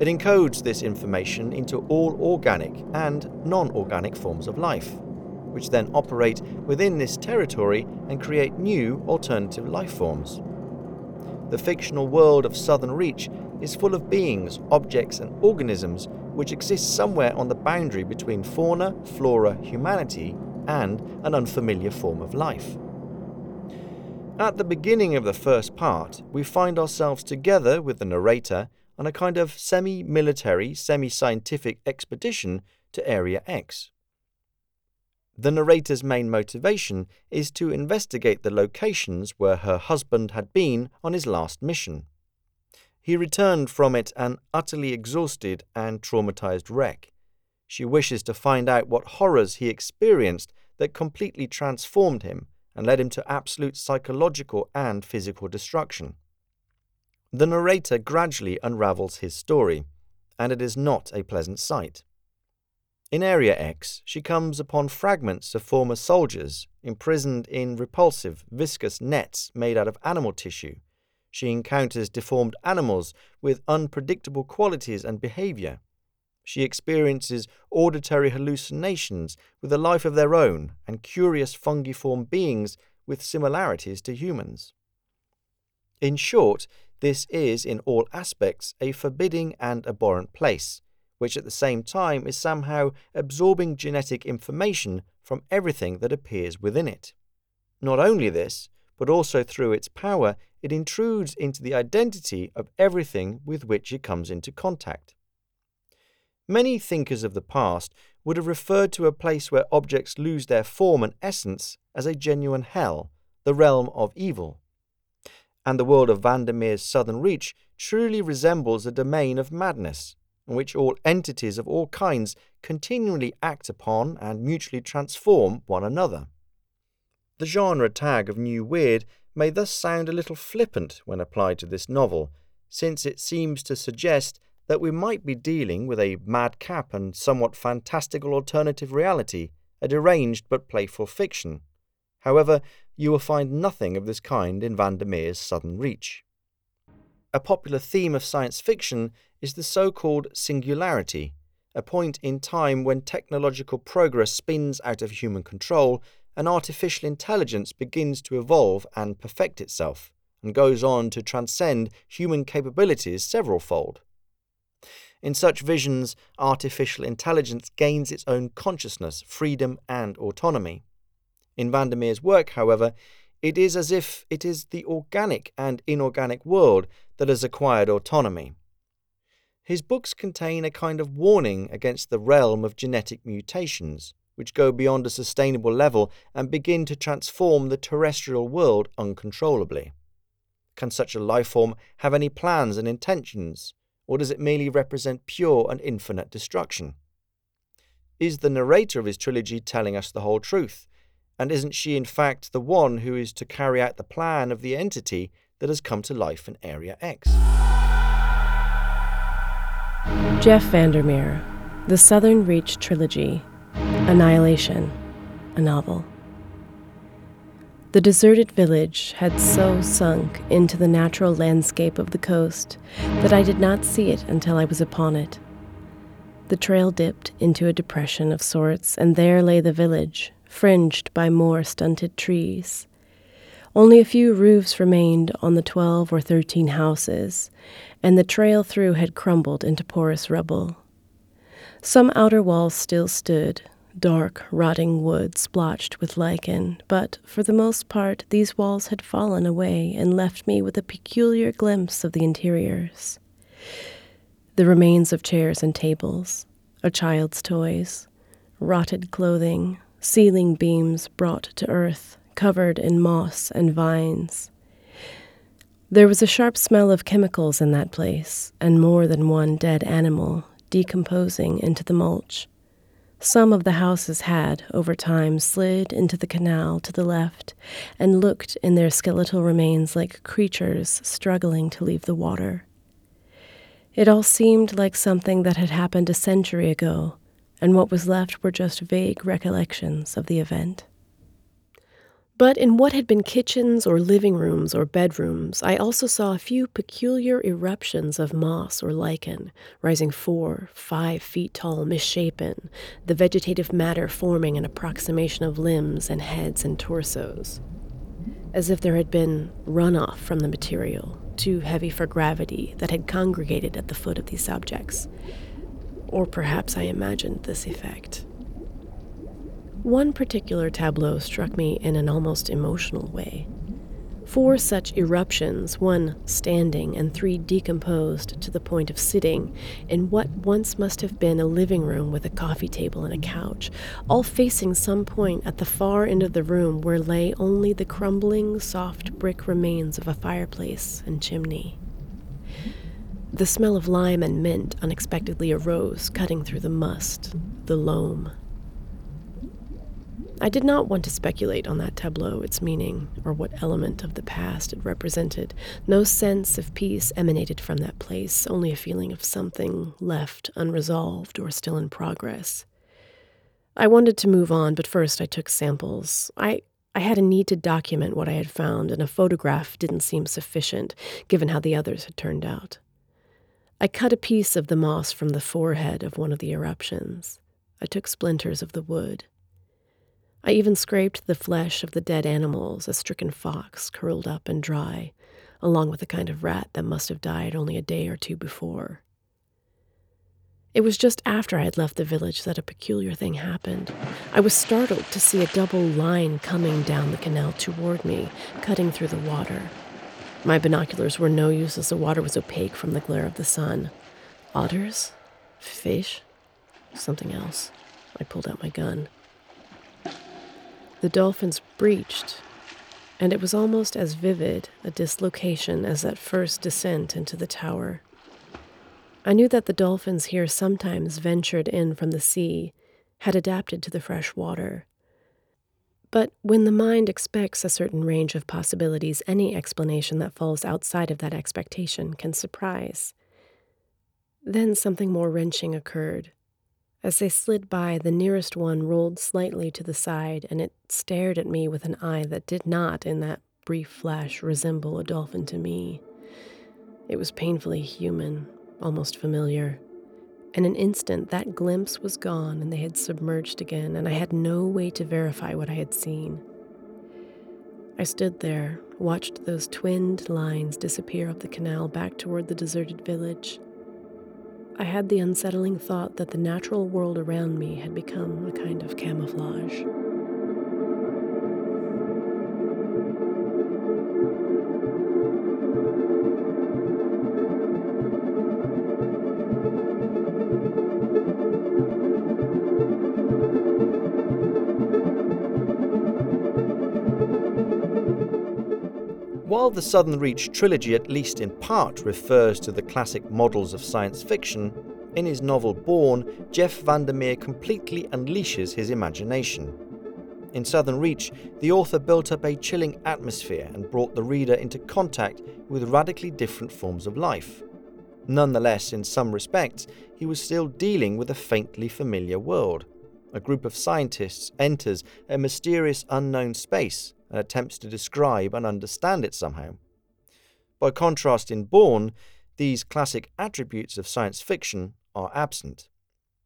It encodes this information into all organic and non organic forms of life, which then operate within this territory and create new alternative life forms. The fictional world of Southern Reach is full of beings, objects, and organisms which exist somewhere on the boundary between fauna, flora, humanity, and an unfamiliar form of life. At the beginning of the first part, we find ourselves together with the narrator on a kind of semi military, semi scientific expedition to Area X. The narrator's main motivation is to investigate the locations where her husband had been on his last mission. He returned from it an utterly exhausted and traumatized wreck. She wishes to find out what horrors he experienced that completely transformed him and led him to absolute psychological and physical destruction. The narrator gradually unravels his story, and it is not a pleasant sight. In Area X, she comes upon fragments of former soldiers imprisoned in repulsive, viscous nets made out of animal tissue she encounters deformed animals with unpredictable qualities and behavior. She experiences auditory hallucinations with a life of their own and curious fungiform beings with similarities to humans. In short, this is, in all aspects, a forbidding and abhorrent place, which at the same time is somehow absorbing genetic information from everything that appears within it. Not only this, but also through its power, it intrudes into the identity of everything with which it comes into contact. Many thinkers of the past would have referred to a place where objects lose their form and essence as a genuine hell, the realm of evil. And the world of Vandermeer's Southern Reach truly resembles a domain of madness, in which all entities of all kinds continually act upon and mutually transform one another. The genre tag of New Weird may thus sound a little flippant when applied to this novel, since it seems to suggest that we might be dealing with a madcap and somewhat fantastical alternative reality, a deranged but playful fiction. However, you will find nothing of this kind in Vandermeer's Southern Reach. A popular theme of science fiction is the so called singularity, a point in time when technological progress spins out of human control and artificial intelligence begins to evolve and perfect itself, and goes on to transcend human capabilities several fold. In such visions, artificial intelligence gains its own consciousness, freedom, and autonomy. In Vandermeer's work, however, it is as if it is the organic and inorganic world that has acquired autonomy. His books contain a kind of warning against the realm of genetic mutations, which go beyond a sustainable level and begin to transform the terrestrial world uncontrollably. Can such a life form have any plans and intentions, or does it merely represent pure and infinite destruction? Is the narrator of his trilogy telling us the whole truth? And isn't she, in fact, the one who is to carry out the plan of the entity that has come to life in Area X? Jeff Vandermeer, The Southern Reach Trilogy, Annihilation, a novel. The deserted village had so sunk into the natural landscape of the coast that I did not see it until I was upon it. The trail dipped into a depression of sorts, and there lay the village, fringed by more stunted trees. Only a few roofs remained on the twelve or thirteen houses, and the trail through had crumbled into porous rubble. Some outer walls still stood, dark, rotting wood splotched with lichen, but for the most part these walls had fallen away and left me with a peculiar glimpse of the interiors. The remains of chairs and tables, a child's toys, rotted clothing, ceiling beams brought to earth, covered in moss and vines. There was a sharp smell of chemicals in that place, and more than one dead animal decomposing into the mulch. Some of the houses had, over time, slid into the canal to the left and looked in their skeletal remains like creatures struggling to leave the water. It all seemed like something that had happened a century ago, and what was left were just vague recollections of the event. But in what had been kitchens or living rooms or bedrooms, I also saw a few peculiar eruptions of moss or lichen, rising four, five feet tall, misshapen, the vegetative matter forming an approximation of limbs and heads and torsos. As if there had been runoff from the material, too heavy for gravity, that had congregated at the foot of these objects, or perhaps I imagined this effect. One particular tableau struck me in an almost emotional way. Four such eruptions, one standing and three decomposed to the point of sitting, in what once must have been a living room with a coffee table and a couch, all facing some point at the far end of the room where lay only the crumbling, soft brick remains of a fireplace and chimney. The smell of lime and mint unexpectedly arose, cutting through the must, the loam. I did not want to speculate on that tableau, its meaning, or what element of the past it represented. No sense of peace emanated from that place, only a feeling of something left unresolved or still in progress. I wanted to move on, but first I took samples. I I had a need to document what I had found, and a photograph didn't seem sufficient, given how the others had turned out. I cut a piece of the moss from the forehead of one of the eruptions. I took splinters of the wood. I even scraped the flesh of the dead animals, a stricken fox curled up and dry, along with a kind of rat that must have died only a day or two before. It was just after I had left the village that a peculiar thing happened. I was startled to see a double line coming down the canal toward me, cutting through the water. My binoculars were no use as the water was opaque from the glare of the sun. Otters? Fish? Something else. I pulled out my gun. The dolphins breached, and it was almost as vivid a dislocation as that first descent into the tower. I knew that the dolphins here sometimes ventured in from the sea, had adapted to the fresh water, but when the mind expects a certain range of possibilities, any explanation that falls outside of that expectation can surprise. Then something more wrenching occurred. As they slid by, the nearest one rolled slightly to the side, and it stared at me with an eye that did not, in that brief flash, resemble a dolphin to me. It was painfully human, almost familiar. In an instant, that glimpse was gone and they had submerged again, and I had no way to verify what I had seen. I stood there, watched those twinned lines disappear up the canal back toward the deserted village. I had the unsettling thought that the natural world around me had become a kind of camouflage. The Southern Reach trilogy, at least in part, refers to the classic models of science fiction, in his novel Borne, Jeff Vandermeer completely unleashes his imagination. In Southern Reach, the author built up a chilling atmosphere and brought the reader into contact with radically different forms of life. Nonetheless, in some respects, he was still dealing with a faintly familiar world. A group of scientists enters a mysterious unknown space and attempts to describe and understand it somehow. By contrast, in Borne, these classic attributes of science fiction are absent.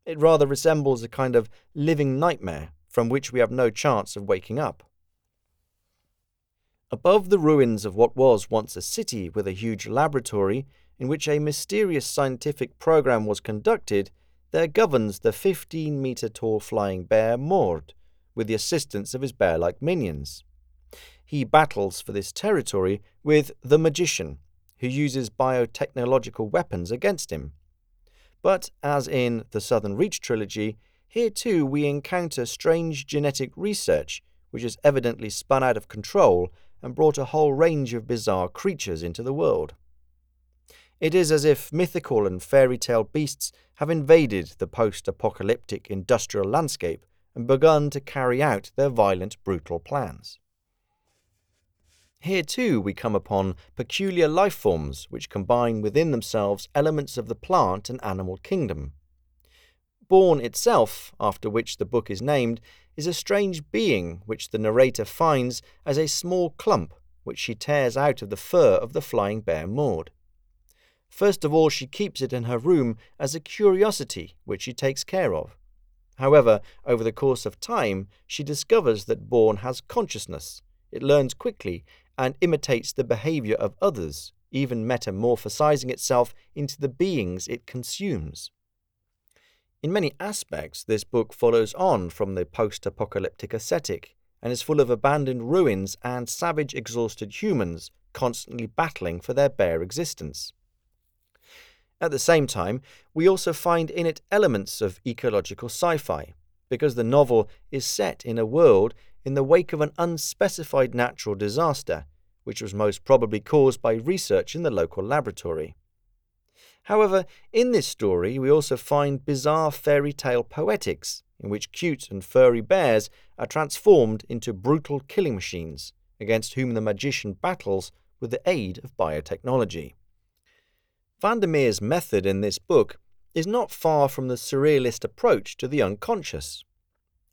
It rather resembles a kind of living nightmare from which we have no chance of waking up. Above the ruins of what was once a city with a huge laboratory in which a mysterious scientific program was conducted, there governs the 15 meter tall flying bear Mord, with the assistance of his bear like minions he battles for this territory with the magician, who uses biotechnological weapons against him. But as in the Southern Reach trilogy, here too we encounter strange genetic research which has evidently spun out of control and brought a whole range of bizarre creatures into the world. It is as if mythical and fairy tale beasts have invaded the post apocalyptic industrial landscape and begun to carry out their violent, brutal plans. Here too we come upon peculiar life forms which combine within themselves elements of the plant and animal kingdom. Borne itself, after which the book is named, is a strange being which the narrator finds as a small clump which she tears out of the fur of the flying bear Mord. First of all, she keeps it in her room as a curiosity which she takes care of. However, over the course of time, she discovers that Borne has consciousness. It learns quickly and imitates the behavior of others, even metamorphosizing itself into the beings it consumes. In many aspects, this book follows on from the post apocalyptic ascetic and is full of abandoned ruins and savage, exhausted humans constantly battling for their bare existence. At the same time, we also find in it elements of ecological sci fi, because the novel is set in a world in the wake of an unspecified natural disaster, which was most probably caused by research in the local laboratory. However, in this story, we also find bizarre fairy tale poetics, in which cute and furry bears are transformed into brutal killing machines, against whom the magician battles with the aid of biotechnology. Vandermeer's method in this book is not far from the surrealist approach to the unconscious.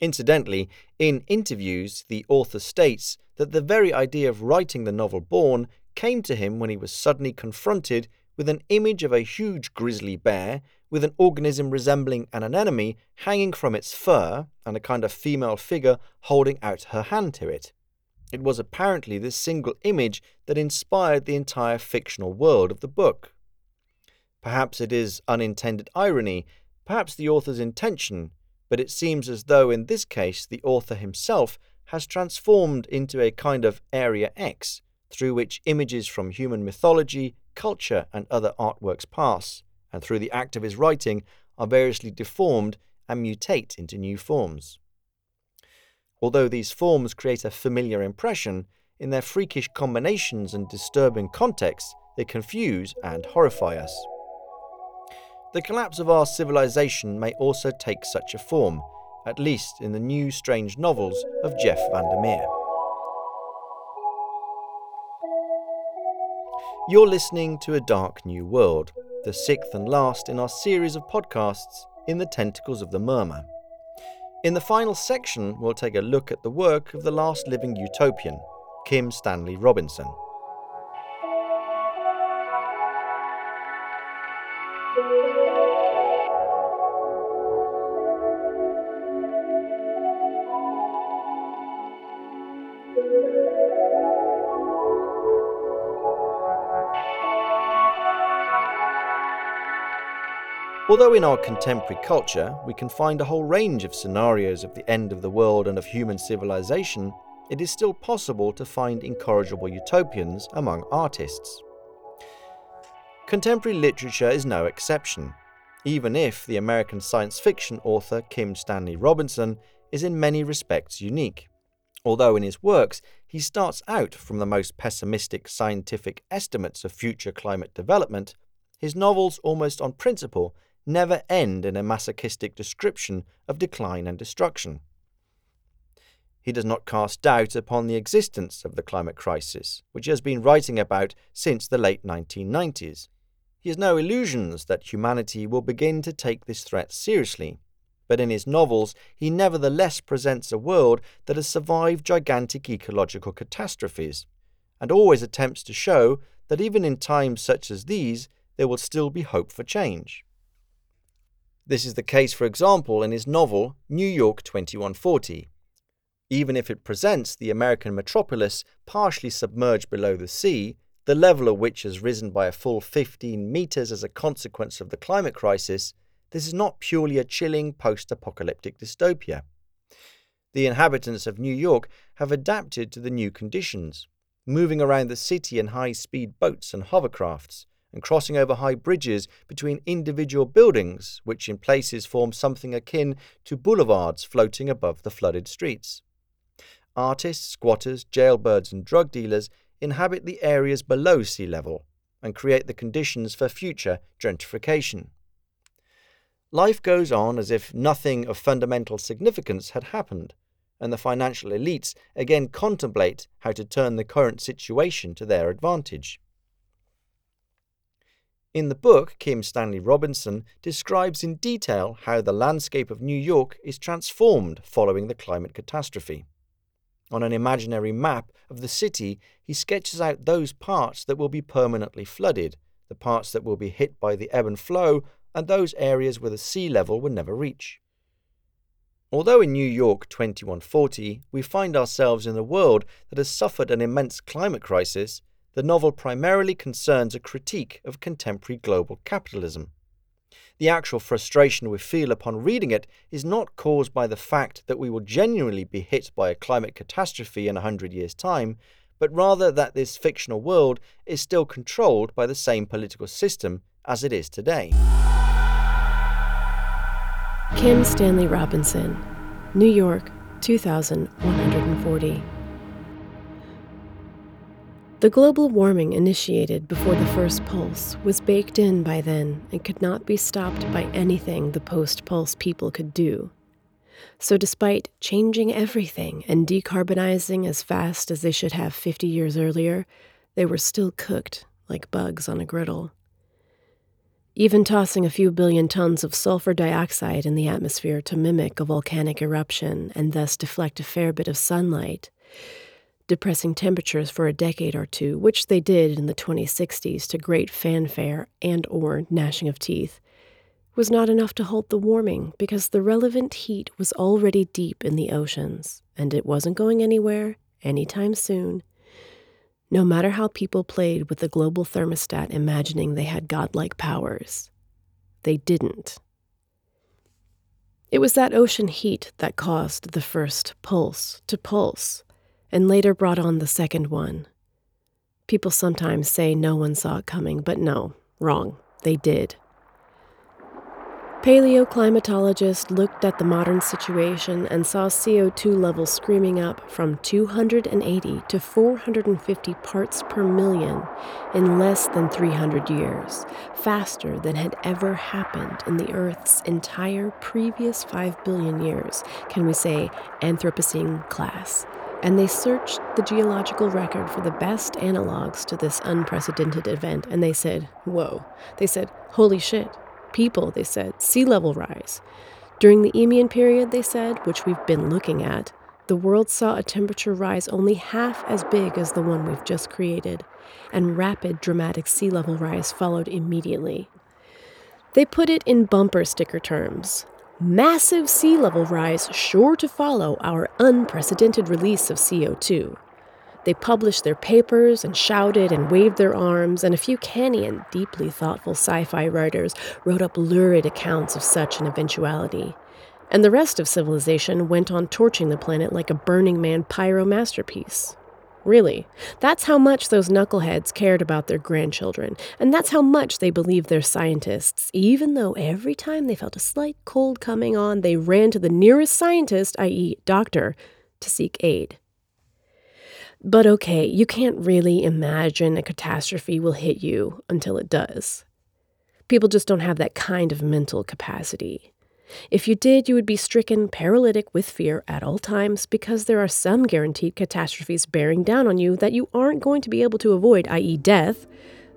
Incidentally, in interviews, the author states that the very idea of writing the novel Borne came to him when he was suddenly confronted with an image of a huge grizzly bear with an organism resembling an anemone hanging from its fur and a kind of female figure holding out her hand to it. It was apparently this single image that inspired the entire fictional world of the book. Perhaps it is unintended irony, perhaps the author's intention but it seems as though in this case the author himself has transformed into a kind of Area X through which images from human mythology, culture, and other artworks pass, and through the act of his writing are variously deformed and mutate into new forms. Although these forms create a familiar impression, in their freakish combinations and disturbing contexts, they confuse and horrify us. The collapse of our civilization may also take such a form, at least in the new strange novels of Jeff VanderMeer. You're listening to A Dark New World, the sixth and last in our series of podcasts in the tentacles of the murmur. In the final section, we'll take a look at the work of the last living utopian, Kim Stanley Robinson. Although in our contemporary culture we can find a whole range of scenarios of the end of the world and of human civilization, it is still possible to find incorrigible utopians among artists. Contemporary literature is no exception, even if the American science fiction author Kim Stanley Robinson is in many respects unique. Although in his works he starts out from the most pessimistic scientific estimates of future climate development, his novels, almost on principle, never end in a masochistic description of decline and destruction. He does not cast doubt upon the existence of the climate crisis, which he has been writing about since the late 1990s. He has no illusions that humanity will begin to take this threat seriously, but in his novels he nevertheless presents a world that has survived gigantic ecological catastrophes, and always attempts to show that even in times such as these, there will still be hope for change. This is the case, for example, in his novel New York 2140. Even if it presents the American metropolis partially submerged below the sea, the level of which has risen by a full 15 meters as a consequence of the climate crisis, this is not purely a chilling post apocalyptic dystopia. The inhabitants of New York have adapted to the new conditions, moving around the city in high speed boats and hovercrafts, and crossing over high bridges between individual buildings, which in places form something akin to boulevards floating above the flooded streets. Artists, squatters, jailbirds, and drug dealers inhabit the areas below sea level and create the conditions for future gentrification. Life goes on as if nothing of fundamental significance had happened, and the financial elites again contemplate how to turn the current situation to their advantage. In the book, Kim Stanley Robinson describes in detail how the landscape of New York is transformed following the climate catastrophe. On an imaginary map of the city, he sketches out those parts that will be permanently flooded, the parts that will be hit by the ebb and flow, and those areas where the sea level will never reach. Although in New York 2140 we find ourselves in a world that has suffered an immense climate crisis, the novel primarily concerns a critique of contemporary global capitalism. The actual frustration we feel upon reading it is not caused by the fact that we will genuinely be hit by a climate catastrophe in a hundred years' time, but rather that this fictional world is still controlled by the same political system as it is today. Kim Stanley Robinson, New York, 2140. The global warming initiated before the first pulse was baked in by then and could not be stopped by anything the post pulse people could do. So, despite changing everything and decarbonizing as fast as they should have 50 years earlier, they were still cooked like bugs on a griddle. Even tossing a few billion tons of sulfur dioxide in the atmosphere to mimic a volcanic eruption and thus deflect a fair bit of sunlight depressing temperatures for a decade or two, which they did in the 2060s to great fanfare and or gnashing of teeth, was not enough to halt the warming because the relevant heat was already deep in the oceans, and it wasn't going anywhere anytime soon. No matter how people played with the global thermostat imagining they had godlike powers, they didn't. It was that ocean heat that caused the first pulse to pulse and later brought on the second one. People sometimes say no one saw it coming, but no, wrong. They did. Paleoclimatologists looked at the modern situation and saw CO2 levels screaming up from 280 to 450 parts per million in less than 300 years, faster than had ever happened in the Earth's entire previous 5 billion years, can we say, Anthropocene class and they searched the geological record for the best analogs to this unprecedented event, and they said, Whoa. They said, Holy shit. People, they said, sea level rise. During the Eemian period, they said, which we've been looking at, the world saw a temperature rise only half as big as the one we've just created, and rapid, dramatic sea level rise followed immediately. They put it in bumper sticker terms massive sea level rise sure to follow our unprecedented release of CO2. They published their papers and shouted and waved their arms, and a few canny and deeply thoughtful sci fi writers wrote up lurid accounts of such an eventuality. And the rest of civilization went on torching the planet like a Burning Man pyro masterpiece. Really, that's how much those knuckleheads cared about their grandchildren, and that's how much they believed their scientists, even though every time they felt a slight cold coming on, they ran to the nearest scientist, i.e., doctor, to seek aid. But okay, you can't really imagine a catastrophe will hit you until it does. People just don't have that kind of mental capacity. If you did, you would be stricken paralytic with fear at all times because there are some guaranteed catastrophes bearing down on you that you aren't going to be able to avoid, i.e., death,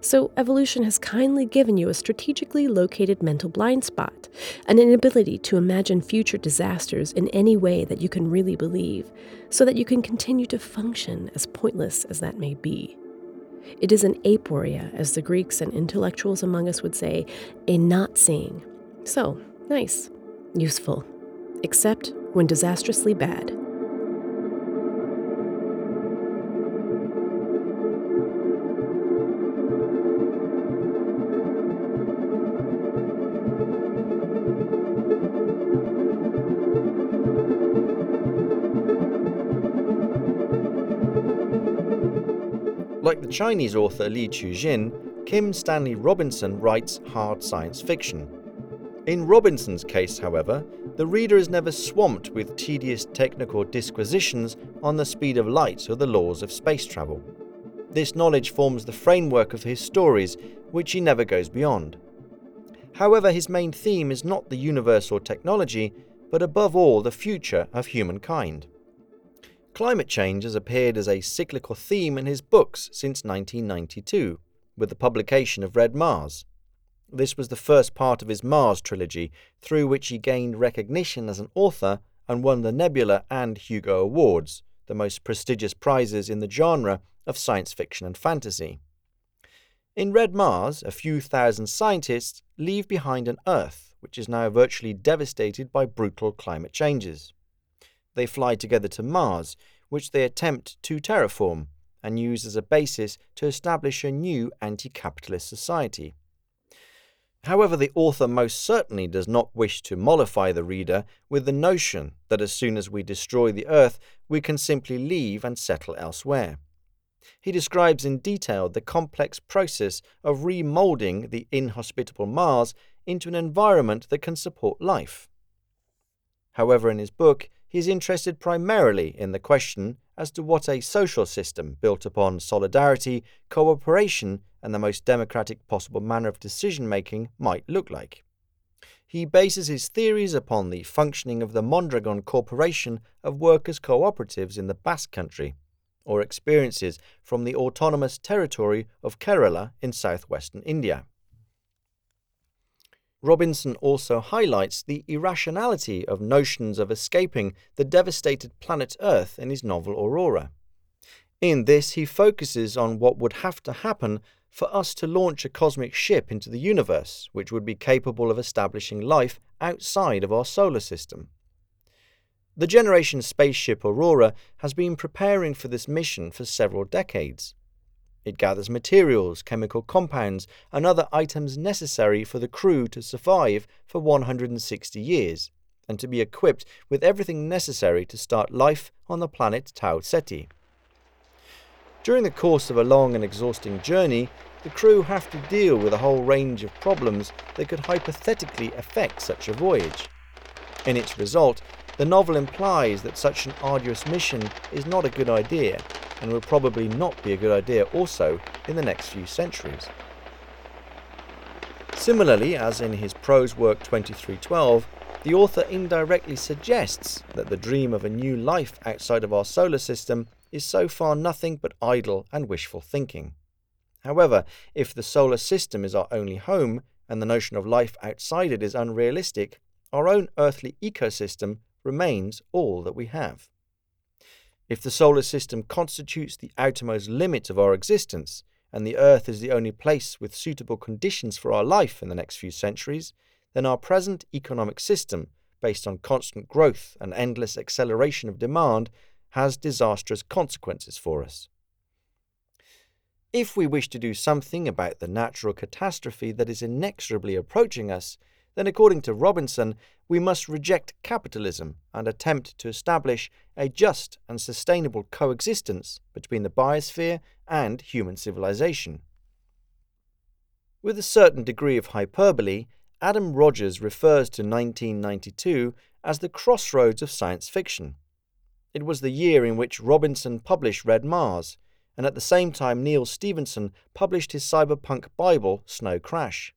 so, evolution has kindly given you a strategically located mental blind spot, an inability to imagine future disasters in any way that you can really believe, so that you can continue to function, as pointless as that may be. It is an aporia, as the Greeks and intellectuals among us would say, a not seeing. So, nice, useful, except when disastrously bad. Like the Chinese author Li Cixin, Kim Stanley Robinson writes hard science fiction. In Robinson's case, however, the reader is never swamped with tedious technical disquisitions on the speed of light or the laws of space travel. This knowledge forms the framework of his stories, which he never goes beyond. However, his main theme is not the universe or technology, but above all the future of humankind. Climate change has appeared as a cyclical theme in his books since 1992, with the publication of Red Mars. This was the first part of his Mars trilogy, through which he gained recognition as an author and won the Nebula and Hugo Awards, the most prestigious prizes in the genre of science fiction and fantasy. In Red Mars, a few thousand scientists leave behind an Earth which is now virtually devastated by brutal climate changes they fly together to Mars, which they attempt to terraform and use as a basis to establish a new anti capitalist society. However, the author most certainly does not wish to mollify the reader with the notion that as soon as we destroy the Earth, we can simply leave and settle elsewhere. He describes in detail the complex process of remoulding the inhospitable Mars into an environment that can support life. However, in his book, he is interested primarily in the question as to what a social system built upon solidarity, cooperation, and the most democratic possible manner of decision making might look like. He bases his theories upon the functioning of the Mondragon Corporation of Workers' Cooperatives in the Basque Country, or experiences from the autonomous territory of Kerala in southwestern India. Robinson also highlights the irrationality of notions of escaping the devastated planet Earth in his novel Aurora. In this, he focuses on what would have to happen for us to launch a cosmic ship into the universe, which would be capable of establishing life outside of our solar system. The generation spaceship Aurora has been preparing for this mission for several decades. It gathers materials, chemical compounds, and other items necessary for the crew to survive for 160 years, and to be equipped with everything necessary to start life on the planet Tau Ceti. During the course of a long and exhausting journey, the crew have to deal with a whole range of problems that could hypothetically affect such a voyage. In its result, the novel implies that such an arduous mission is not a good idea and will probably not be a good idea also in the next few centuries. Similarly, as in his prose work 2312, the author indirectly suggests that the dream of a new life outside of our solar system is so far nothing but idle and wishful thinking. However, if the solar system is our only home, and the notion of life outside it is unrealistic, our own earthly ecosystem remains all that we have. If the solar system constitutes the outermost limit of our existence, and the Earth is the only place with suitable conditions for our life in the next few centuries, then our present economic system, based on constant growth and endless acceleration of demand, has disastrous consequences for us. If we wish to do something about the natural catastrophe that is inexorably approaching us, then according to Robinson, we must reject capitalism and attempt to establish a just and sustainable coexistence between the biosphere and human civilization. With a certain degree of hyperbole, Adam Rogers refers to 1992 as the crossroads of science fiction. It was the year in which Robinson published Red Mars, and at the same time Neal Stephenson published his cyberpunk Bible, Snow Crash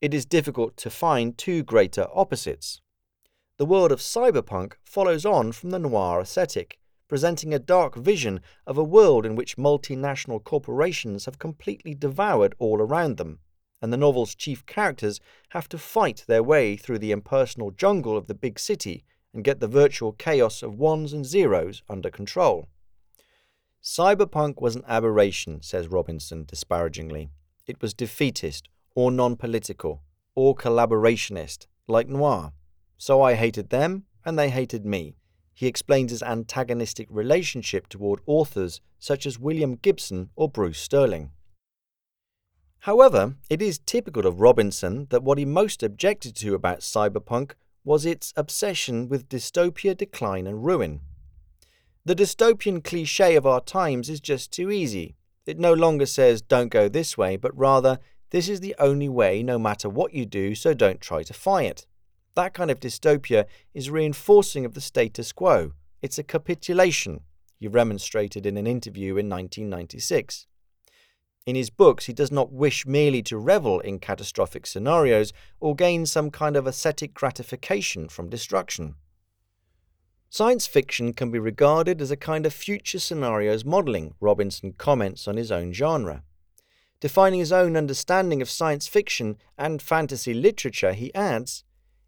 it is difficult to find two greater opposites. The world of cyberpunk follows on from the noir aesthetic, presenting a dark vision of a world in which multinational corporations have completely devoured all around them, and the novel's chief characters have to fight their way through the impersonal jungle of the big city and get the virtual chaos of ones and zeros under control. Cyberpunk was an aberration, says Robinson disparagingly. It was defeatist, or non political, or collaborationist, like Noir. So I hated them, and they hated me. He explains his antagonistic relationship toward authors such as William Gibson or Bruce Sterling. However, it is typical of Robinson that what he most objected to about cyberpunk was its obsession with dystopia, decline, and ruin. The dystopian cliche of our times is just too easy. It no longer says, don't go this way, but rather, this is the only way, no matter what you do, so don't try to fight it. That kind of dystopia is reinforcing of the status quo. It's a capitulation, he remonstrated in an interview in 1996. In his books, he does not wish merely to revel in catastrophic scenarios or gain some kind of aesthetic gratification from destruction. Science fiction can be regarded as a kind of future scenarios modelling, Robinson comments on his own genre. Defining his own understanding of science fiction and fantasy literature, he adds,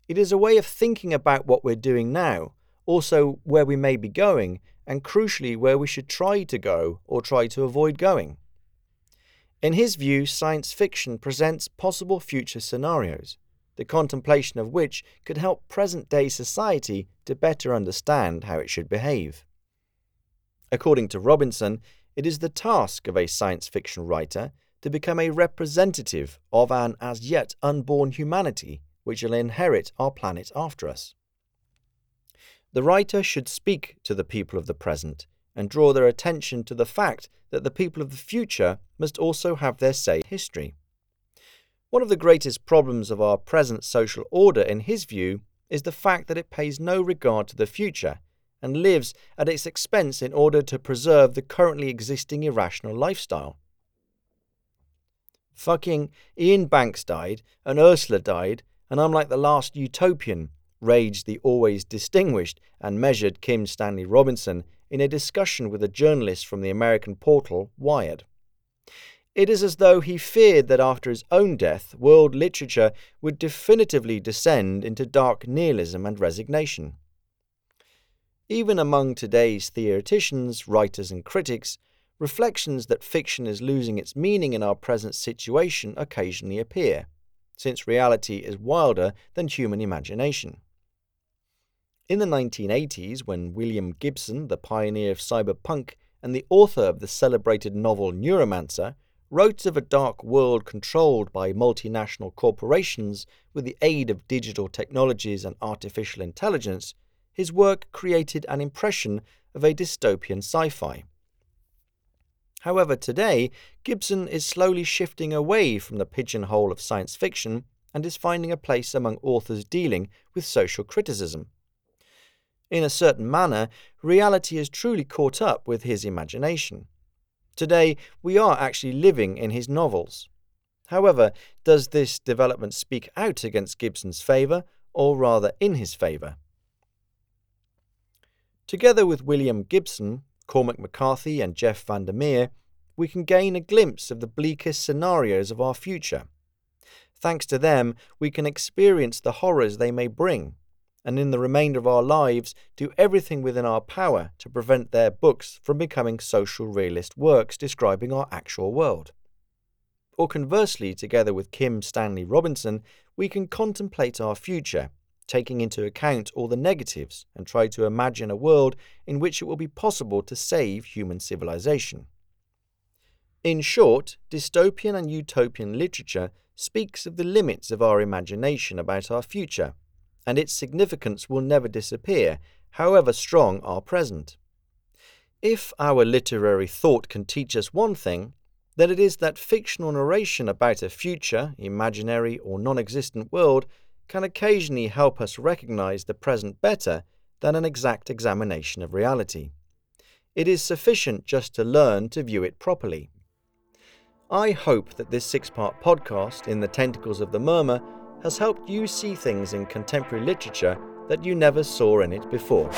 It is a way of thinking about what we're doing now, also where we may be going, and crucially where we should try to go or try to avoid going. In his view, science fiction presents possible future scenarios, the contemplation of which could help present day society to better understand how it should behave. According to Robinson, it is the task of a science fiction writer to become a representative of an as yet unborn humanity which will inherit our planet after us. The writer should speak to the people of the present and draw their attention to the fact that the people of the future must also have their say in history. One of the greatest problems of our present social order, in his view, is the fact that it pays no regard to the future and lives at its expense in order to preserve the currently existing irrational lifestyle. Fucking Iain Banks died, and Ursula died, and I'm like the last utopian, raged the always distinguished and measured Kim Stanley Robinson in a discussion with a journalist from the American portal Wired. It is as though he feared that after his own death, world literature would definitively descend into dark nihilism and resignation. Even among today's theoreticians, writers, and critics, reflections that fiction is losing its meaning in our present situation occasionally appear, since reality is wilder than human imagination. In the 1980s, when William Gibson, the pioneer of cyberpunk and the author of the celebrated novel Neuromancer, wrote of a dark world controlled by multinational corporations with the aid of digital technologies and artificial intelligence, his work created an impression of a dystopian sci fi. However, today, Gibson is slowly shifting away from the pigeonhole of science fiction and is finding a place among authors dealing with social criticism. In a certain manner, reality has truly caught up with his imagination. Today, we are actually living in his novels. However, does this development speak out against Gibson's favour, or rather in his favour? Together with William Gibson, Cormac McCarthy, and Jeff VanderMeer, we can gain a glimpse of the bleakest scenarios of our future. Thanks to them, we can experience the horrors they may bring, and in the remainder of our lives, do everything within our power to prevent their books from becoming social realist works describing our actual world. Or conversely, together with Kim Stanley Robinson, we can contemplate our future, taking into account all the negatives, and try to imagine a world in which it will be possible to save human civilization. In short, dystopian and utopian literature speaks of the limits of our imagination about our future, and its significance will never disappear, however strong our present. If our literary thought can teach us one thing, then it is that fictional narration about a future, imaginary, or non existent world can occasionally help us recognize the present better than an exact examination of reality. It is sufficient just to learn to view it properly. I hope that this six part podcast, In the Tentacles of the Murmur, has helped you see things in contemporary literature that you never saw in it before.